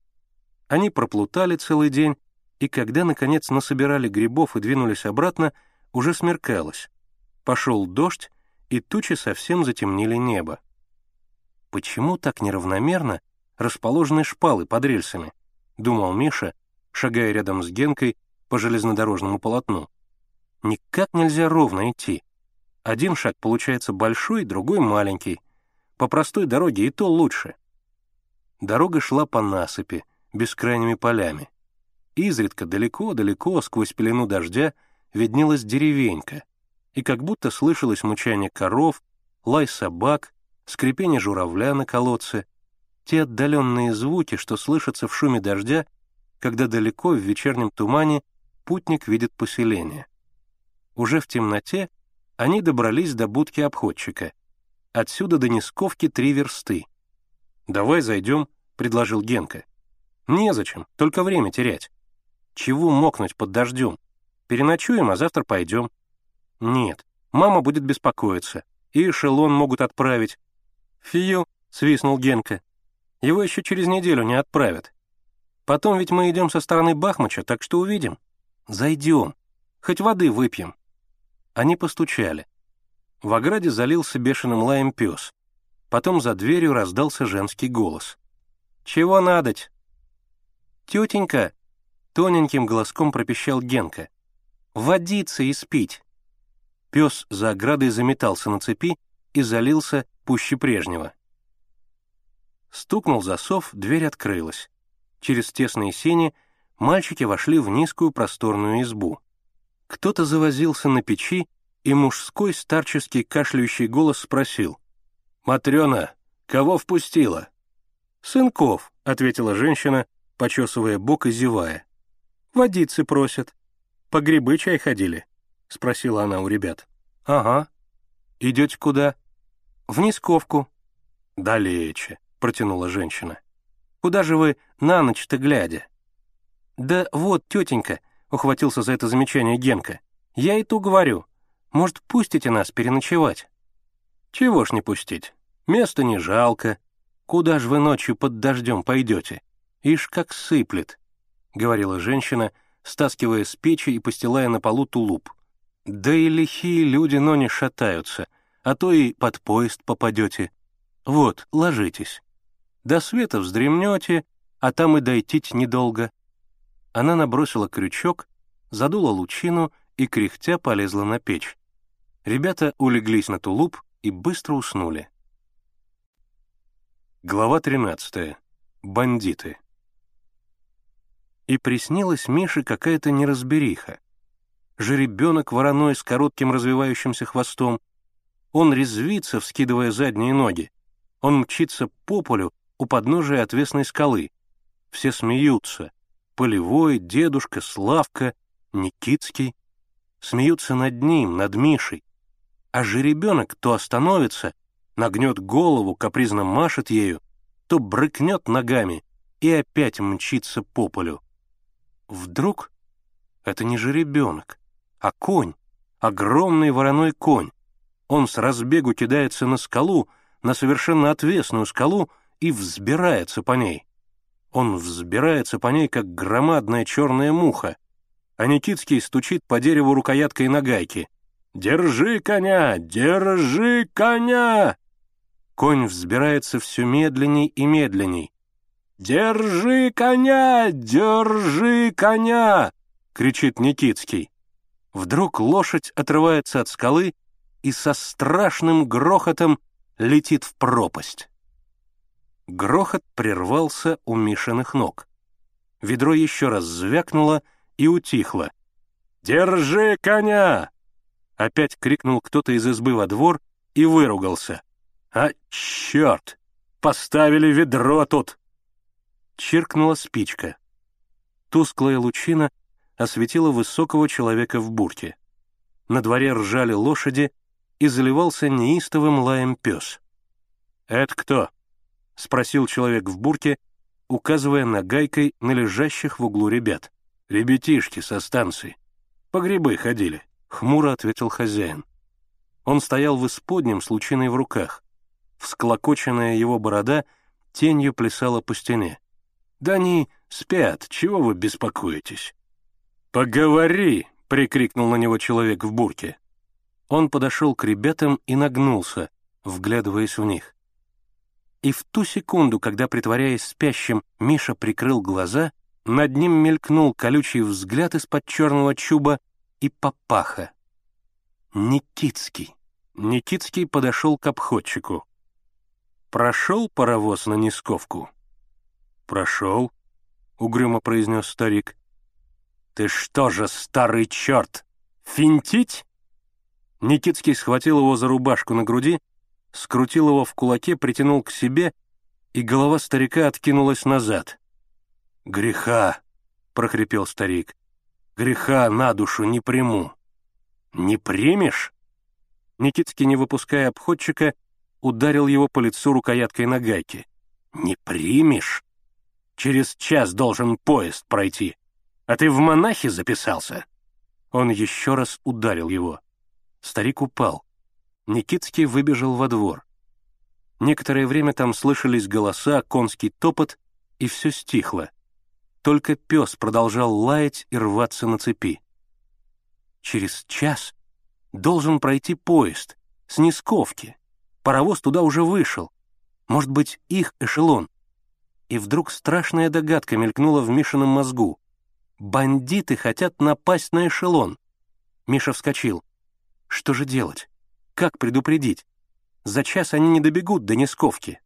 Они проплутали целый день, и когда, наконец, насобирали грибов и двинулись обратно, уже смеркалось. Пошел дождь, и тучи совсем затемнили небо. Почему так неравномерно расположены шпалы под рельсами? Думал Миша, шагая рядом с Генкой по железнодорожному полотну. Никак нельзя ровно идти. Один шаг получается большой, другой маленький. По простой дороге и то лучше. Дорога шла по насыпи, бескрайними полями. Изредка далеко-далеко сквозь пелену дождя виднелась деревенька, и как будто слышалось мучание коров, лай собак, скрипение журавля на колодце, те отдаленные звуки, что слышатся в шуме дождя, когда далеко в вечернем тумане путник видит поселение. Уже в темноте они добрались до будки обходчика. Отсюда до Несковки три версты. «Давай зайдем», — предложил Генка. «Незачем, только время терять. Чего мокнуть под дождем? Переночуем, а завтра пойдем». «Нет, мама будет беспокоиться, и эшелон могут отправить». «Фью», — свистнул Генка. «Его еще через неделю не отправят. Потом ведь мы идем со стороны Бахмача, так что увидим. Зайдем, хоть воды выпьем». Они постучали. В ограде залился бешеным лаем пес. Потом за дверью раздался женский голос. «Чего надоть?» «Тетенька!» — тоненьким голоском пропищал Генка. «Водиться и спить!» Пес за оградой заметался на цепи и залился пуще прежнего. Стукнул засов, дверь открылась. Через тесные сени мальчики вошли в низкую просторную избу. Кто-то завозился на печи, и мужской старческий кашляющий голос спросил. «Матрена, кого впустила?» «Сынков», — ответила женщина, почесывая бок и зевая. «Водицы просят. По грибы чай ходили?» — спросила она у ребят. «Ага. Идете куда?» «В Нисковку». «Далече», — протянула женщина. «Куда же вы на ночь-то глядя?» «Да вот, тетенька», — ухватился за это замечание Генка. «Я и ту говорю. Может, пустите нас переночевать?» «Чего ж не пустить? Места не жалко. Куда ж вы ночью под дождем пойдете? Ишь, как сыплет», — говорила женщина, стаскивая с печи и постилая на полу тулуп. «Да и лихие люди, но не шатаются, а то и под поезд попадете. Вот, ложитесь. До света вздремнете, а там и дойти недолго». Она набросила крючок, задула лучину и, кряхтя, полезла на печь. Ребята улеглись на тулуп и быстро уснули. Глава 13. Бандиты. И приснилась Мише какая-то неразбериха. Жеребенок вороной с коротким развивающимся хвостом. Он резвится, вскидывая задние ноги. Он мчится по полю у подножия отвесной скалы. Все смеются. Полевой, дедушка, Славка, Никитский. Смеются над ним, над Мишей. А жеребенок то остановится, нагнет голову, капризно машет ею, то брыкнет ногами и опять мчится по полю. Вдруг это не жеребенок, а конь, огромный вороной конь. Он с разбегу кидается на скалу, на совершенно отвесную скалу, и взбирается по ней. Он взбирается по ней, как громадная черная муха, а Никитский стучит по дереву рукояткой нагайки. «Держи коня! Держи коня!» Конь взбирается все медленней и медленней. «Держи коня! Держи коня!» — кричит Никитский. Вдруг лошадь отрывается от скалы и со страшным грохотом летит в пропасть. Грохот прервался у Мишиных ног. Ведро еще раз звякнуло и утихло. «Держи коня!» Опять крикнул кто-то из избы во двор и выругался. «А, черт! Поставили ведро тут!» Чиркнула спичка. Тусклая лучина осветила высокого человека в бурке. На дворе ржали лошади, и заливался неистовым лаем пес. «Это кто?» — спросил человек в бурке, указывая нагайкой на лежащих в углу ребят. «Ребятишки со станции. По грибы ходили», — хмуро ответил хозяин. Он стоял в исподнем с лучиной в руках. Всклокоченная его борода тенью плясала по стене. «Да они спят, чего вы беспокоитесь?» «Поговори!» — прикрикнул на него человек в бурке. Он подошел к ребятам и нагнулся, вглядываясь в них. И в ту секунду, когда, притворяясь спящим, Миша прикрыл глаза, над ним мелькнул колючий взгляд из-под черного чуба и папаха. Никитский. Никитский подошел к обходчику. «Прошел паровоз на Нисковку?» «Прошел», — угрюмо произнес старик. «Ты что же, старый черт, финтить?» Никитский схватил его за рубашку на груди, скрутил его в кулаке, притянул к себе, и голова старика откинулась назад. «Греха!» — прохрипел старик. «Греха на душу не приму». «Не примешь?» Никитский, не выпуская обходчика, ударил его по лицу рукояткой на гайке. «Не примешь? Через час должен поезд пройти. А ты в монахи записался?» Он еще раз ударил его. Старик упал. Никитский выбежал во двор. Некоторое время там слышались голоса, конский топот, и все стихло. Только пес продолжал лаять и рваться на цепи. Через час должен пройти поезд с Нисковки. Паровоз туда уже вышел. Может быть, их эшелон. И вдруг страшная догадка мелькнула в Мишином мозгу. Бандиты хотят напасть на эшелон. Миша вскочил. Что же делать? Как предупредить? За час они не добегут до Несковки.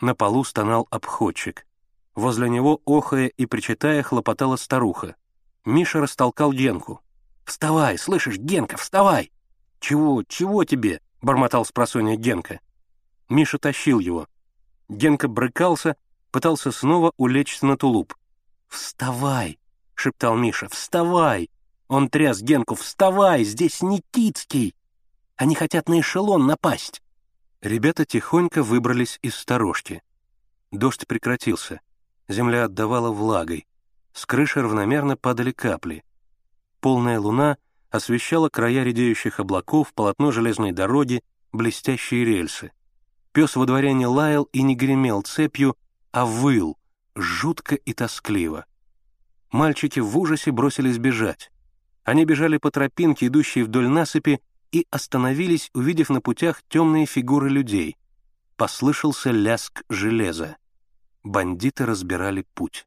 На полу стонал обходчик. Возле него, охая и причитая, хлопотала старуха. Миша растолкал Генку. «Вставай, слышишь, Генка, вставай!» «Чего, чего тебе?» — бормотал с просонья Генка. Миша тащил его. Генка брыкался, пытался снова улечься на тулуп. «Вставай!» — шептал Миша. «Вставай!» Он тряс Генку. «Вставай! Здесь Никитский! Они хотят на эшелон напасть!» Ребята тихонько выбрались из сторожки. Дождь прекратился. Земля отдавала влагой. С крыши равномерно падали капли. Полная луна освещала края редеющих облаков, полотно железной дороги, блестящие рельсы. Пес во дворе не лаял и не гремел цепью, а выл, жутко и тоскливо. Мальчики в ужасе бросились бежать. Они бежали по тропинке, идущей вдоль насыпи, и остановились, увидев на путях темные фигуры людей. Послышался ляск железа. Бандиты разбирали путь.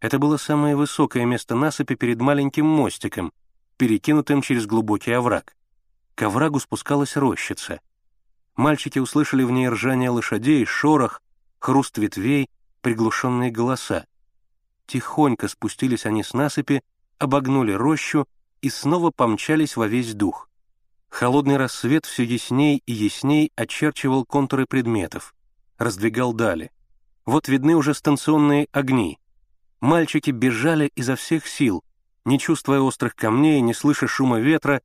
Это было самое высокое место насыпи перед маленьким мостиком, перекинутым через глубокий овраг. К оврагу спускалась рощица. Мальчики услышали в ней ржание лошадей, шорох, хруст ветвей, приглушенные голоса. Тихонько спустились они с насыпи, обогнули рощу и снова помчались во весь дух. Холодный рассвет все ясней и ясней очерчивал контуры предметов, раздвигал дали. Вот видны уже станционные огни. Мальчики бежали изо всех сил, не чувствуя острых камней, не слыша шума ветра,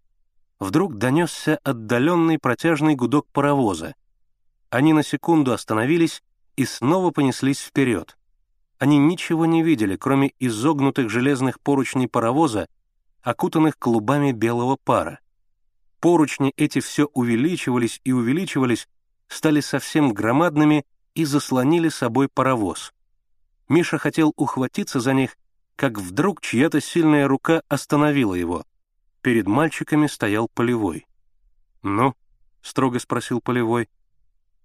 вдруг донесся отдаленный протяжный гудок паровоза. Они на секунду остановились и снова понеслись вперед. Они ничего не видели, кроме изогнутых железных поручней паровоза, окутанных клубами белого пара. Поручни эти все увеличивались и увеличивались, стали совсем громадными и заслонили собой паровоз. Миша хотел ухватиться за них, как вдруг чья-то сильная рука остановила его. Перед мальчиками стоял Полевой. «Ну?» — строго спросил Полевой.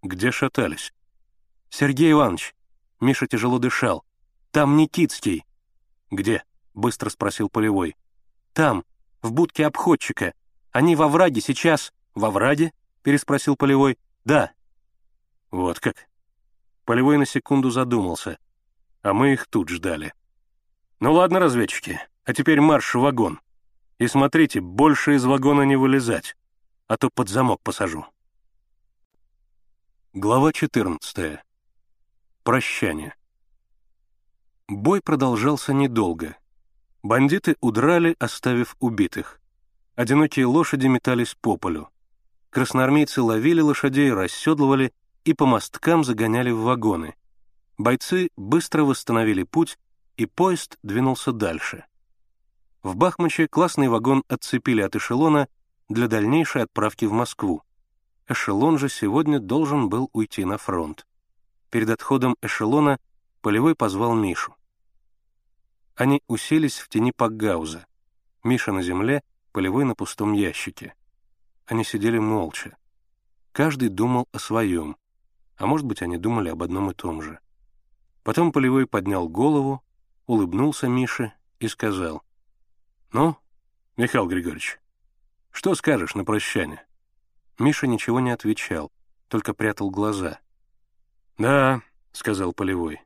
«Где шатались?» «Сергей Иванович, Миша тяжело дышал. «Там Никитский». «Где?» — быстро спросил Полевой. «Там, в будке обходчика. Они во враге сейчас...» Во враге?» — переспросил Полевой. «Да». «Вот как». Полевой на секунду задумался, а мы их тут ждали. «Ну ладно, разведчики, а теперь марш в вагон. И смотрите, больше из вагона не вылезать, а то под замок посажу». Глава 14. Прощание. Бой продолжался недолго. Бандиты удрали, оставив убитых. Одинокие лошади метались по полю. Красноармейцы ловили лошадей, расседлывали и по мосткам загоняли в вагоны. Бойцы быстро восстановили путь, и поезд двинулся дальше. В Бахмаче классный вагон отцепили от эшелона для дальнейшей отправки в Москву. Эшелон же сегодня должен был уйти на фронт. Перед отходом эшелона Полевой позвал Мишу. Они уселись в тени Пакгауза. Миша на земле, Полевой на пустом ящике. Они сидели молча. Каждый думал о своем, а может быть, они думали об одном и том же. Потом Полевой поднял голову, улыбнулся Мише и сказал, «Ну, Михаил Григорьевич, что скажешь на прощание?» Миша ничего не отвечал, только прятал глаза. «Да», — сказал Полевой.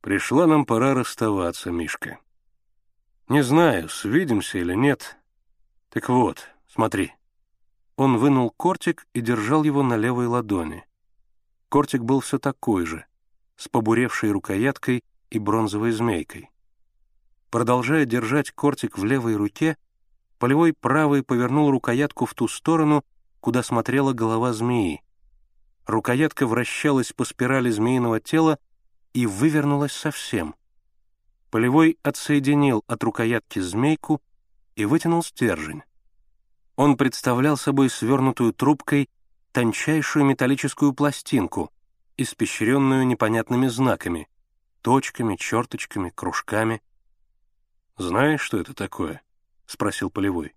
«Пришла нам пора расставаться, Мишка. Не знаю, свидимся или нет. Так вот, смотри». Он вынул кортик и держал его на левой ладони. Кортик был все такой же, с побуревшей рукояткой и бронзовой змейкой. Продолжая держать кортик в левой руке, Полевой правый повернул рукоятку в ту сторону, куда смотрела голова змеи. Рукоятка вращалась по спирали змеиного тела и вывернулась совсем. Полевой отсоединил от рукоятки змейку и вытянул стержень. Он представлял собой свернутую трубкой тончайшую металлическую пластинку, испещренную непонятными знаками, точками, черточками, кружками. «Знаешь, что это такое?» — спросил Полевой.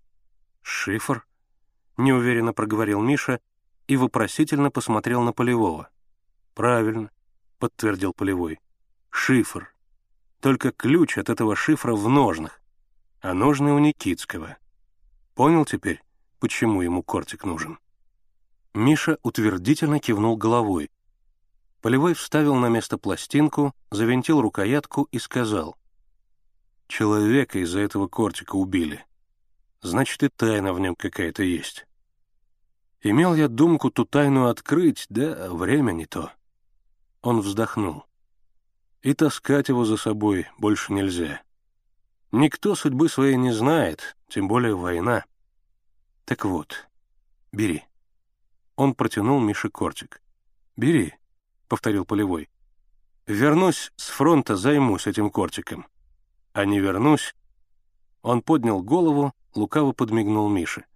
«Шифр?» — неуверенно проговорил Миша и вопросительно посмотрел на Полевого. «Правильно», — подтвердил Полевой. «Шифр. Только ключ от этого шифра в ножнах, а ножны у Никитского. Понял теперь, почему ему кортик нужен?» Миша утвердительно кивнул головой. Полевой вставил на место пластинку, завинтил рукоятку и сказал. «Человека из-за этого кортика убили значит и тайна в нем какая-то есть. Имел я думку ту тайну открыть, да время не то. Он вздохнул. И таскать его за собой больше нельзя. Никто судьбы своей не знает, тем более война. Так вот, бери. Он протянул Мише кортик. «Бери», — повторил Полевой. «Вернусь с фронта, займусь этим кортиком. А не вернусь...» Он поднял голову лукаво подмигнул Мише.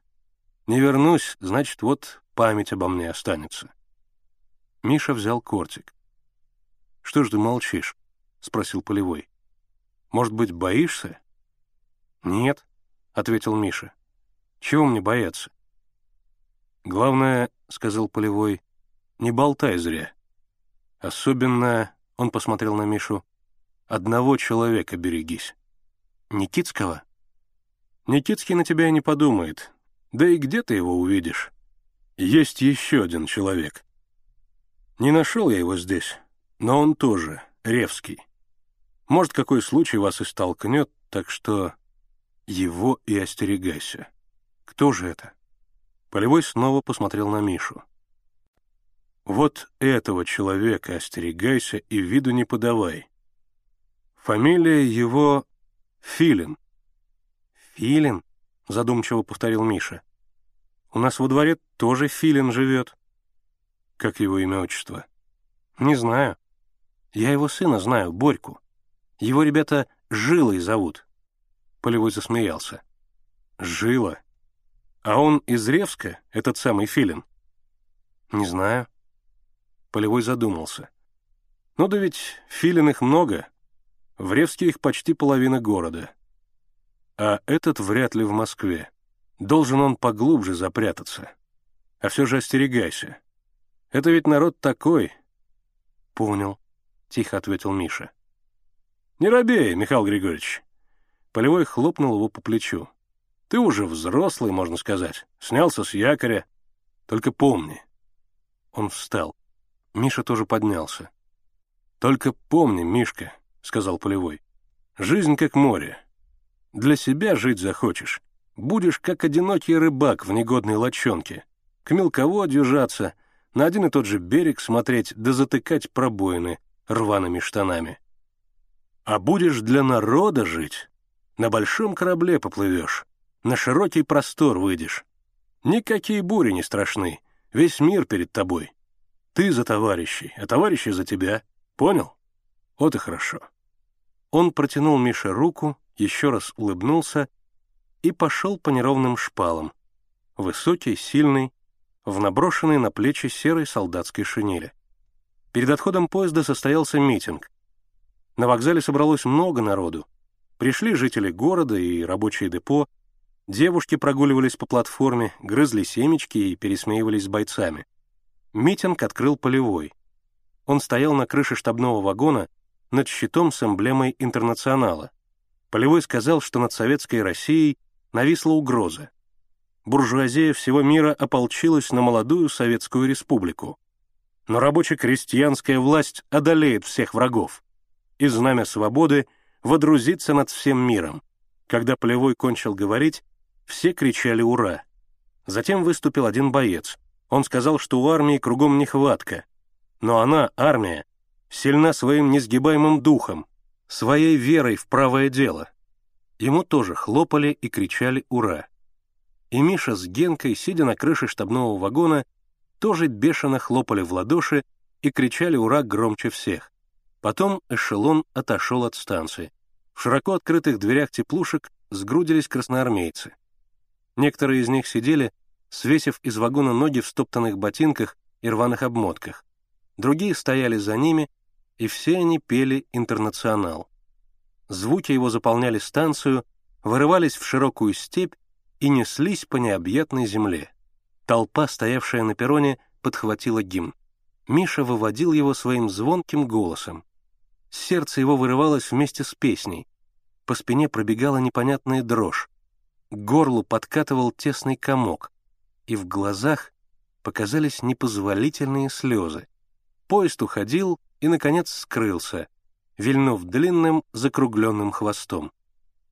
«Не вернусь, значит, вот память обо мне останется». Миша взял кортик. «Что ж ты молчишь?» — спросил Полевой. «Может быть, боишься?» «Нет», — ответил Миша. «Чего мне бояться?» «Главное, — сказал Полевой, — не болтай зря. Особенно, — он посмотрел на Мишу, — одного человека берегись». «Никитского?» Никитский на тебя и не подумает. Да и где ты его увидишь? Есть еще один человек. Не нашел я его здесь, но он тоже, Ревский. Может, какой случай вас и столкнет, так что его и остерегайся. Кто же это? Полевой снова посмотрел на Мишу. Вот этого человека остерегайся и виду не подавай. Фамилия его Филин. «Филин?» — задумчиво повторил Миша. «У нас во дворе тоже Филин живет». «Как его имя отчество?» «Не знаю. Я его сына знаю, Борьку. Его ребята Жилой зовут». Полевой засмеялся. «Жила? А он из Ревска, этот самый Филин?» «Не знаю». Полевой задумался. «Ну да ведь Филин их много. В Ревске их почти половина города а этот вряд ли в Москве. Должен он поглубже запрятаться. А все же остерегайся. Это ведь народ такой. Понял, тихо ответил Миша. Не робей, Михаил Григорьевич. Полевой хлопнул его по плечу. Ты уже взрослый, можно сказать. Снялся с якоря. Только помни». Он встал. Миша тоже поднялся. «Только помни, Мишка», — сказал Полевой, — «жизнь как море. Для себя жить захочешь. Будешь как одинокий рыбак в негодной лочонке. К мелководью жаться, на один и тот же берег смотреть да затыкать пробоины рваными штанами. А будешь для народа жить, на большом корабле поплывешь, на широкий простор выйдешь. Никакие бури не страшны, весь мир перед тобой. Ты за товарищей, а товарищи за тебя. Понял? Вот и хорошо. Он протянул Мише руку, еще раз улыбнулся и пошел по неровным шпалам. Высокий, сильный, в наброшенной на плечи серой солдатской шинели. Перед отходом поезда состоялся митинг. На вокзале собралось много народу. Пришли жители города и рабочие депо, девушки прогуливались по платформе, грызли семечки и пересмеивались с бойцами. Митинг открыл полевой. Он стоял на крыше штабного вагона над щитом с эмблемой «Интернационала». Полевой сказал, что над советской Россией нависла угроза. Буржуазия всего мира ополчилась на молодую Советскую Республику. Но рабоче-крестьянская власть одолеет всех врагов, и знамя свободы водрузится над всем миром. Когда Полевой кончил говорить, все кричали «Ура!». Затем выступил один боец. Он сказал, что у армии кругом нехватка. Но она, армия, сильна своим несгибаемым духом, своей верой в правое дело. Ему тоже хлопали и кричали «Ура!». И Миша с Генкой, сидя на крыше штабного вагона, тоже бешено хлопали в ладоши и кричали «Ура!» громче всех. Потом эшелон отошел от станции. В широко открытых дверях теплушек сгрудились красноармейцы. Некоторые из них сидели, свесив из вагона ноги в стоптанных ботинках и рваных обмотках. Другие стояли за ними и все они пели «Интернационал». Звуки его заполняли станцию, вырывались в широкую степь и неслись по необъятной земле. Толпа, стоявшая на перроне, подхватила гимн. Миша выводил его своим звонким голосом. Сердце его вырывалось вместе с песней. По спине пробегала непонятная дрожь. К горлу подкатывал тесный комок, и в глазах показались непозволительные слезы. Поезд уходил, и, наконец, скрылся, вильнув длинным закругленным хвостом.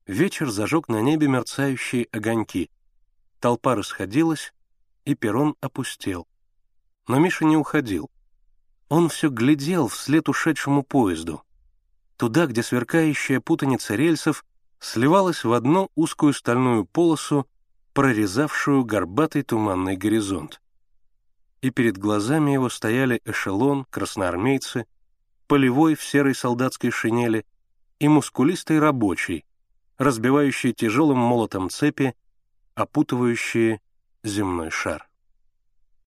Вечер зажег на небе мерцающие огоньки. Толпа расходилась, и перрон опустел. Но Миша не уходил. Он все глядел вслед ушедшему поезду. Туда, где сверкающая путаница рельсов сливалась в одну узкую стальную полосу, прорезавшую горбатый туманный горизонт. И перед глазами его стояли эшелон, красноармейцы — полевой в серой солдатской шинели и мускулистый рабочий, разбивающий тяжелым молотом цепи, опутывающие земной шар.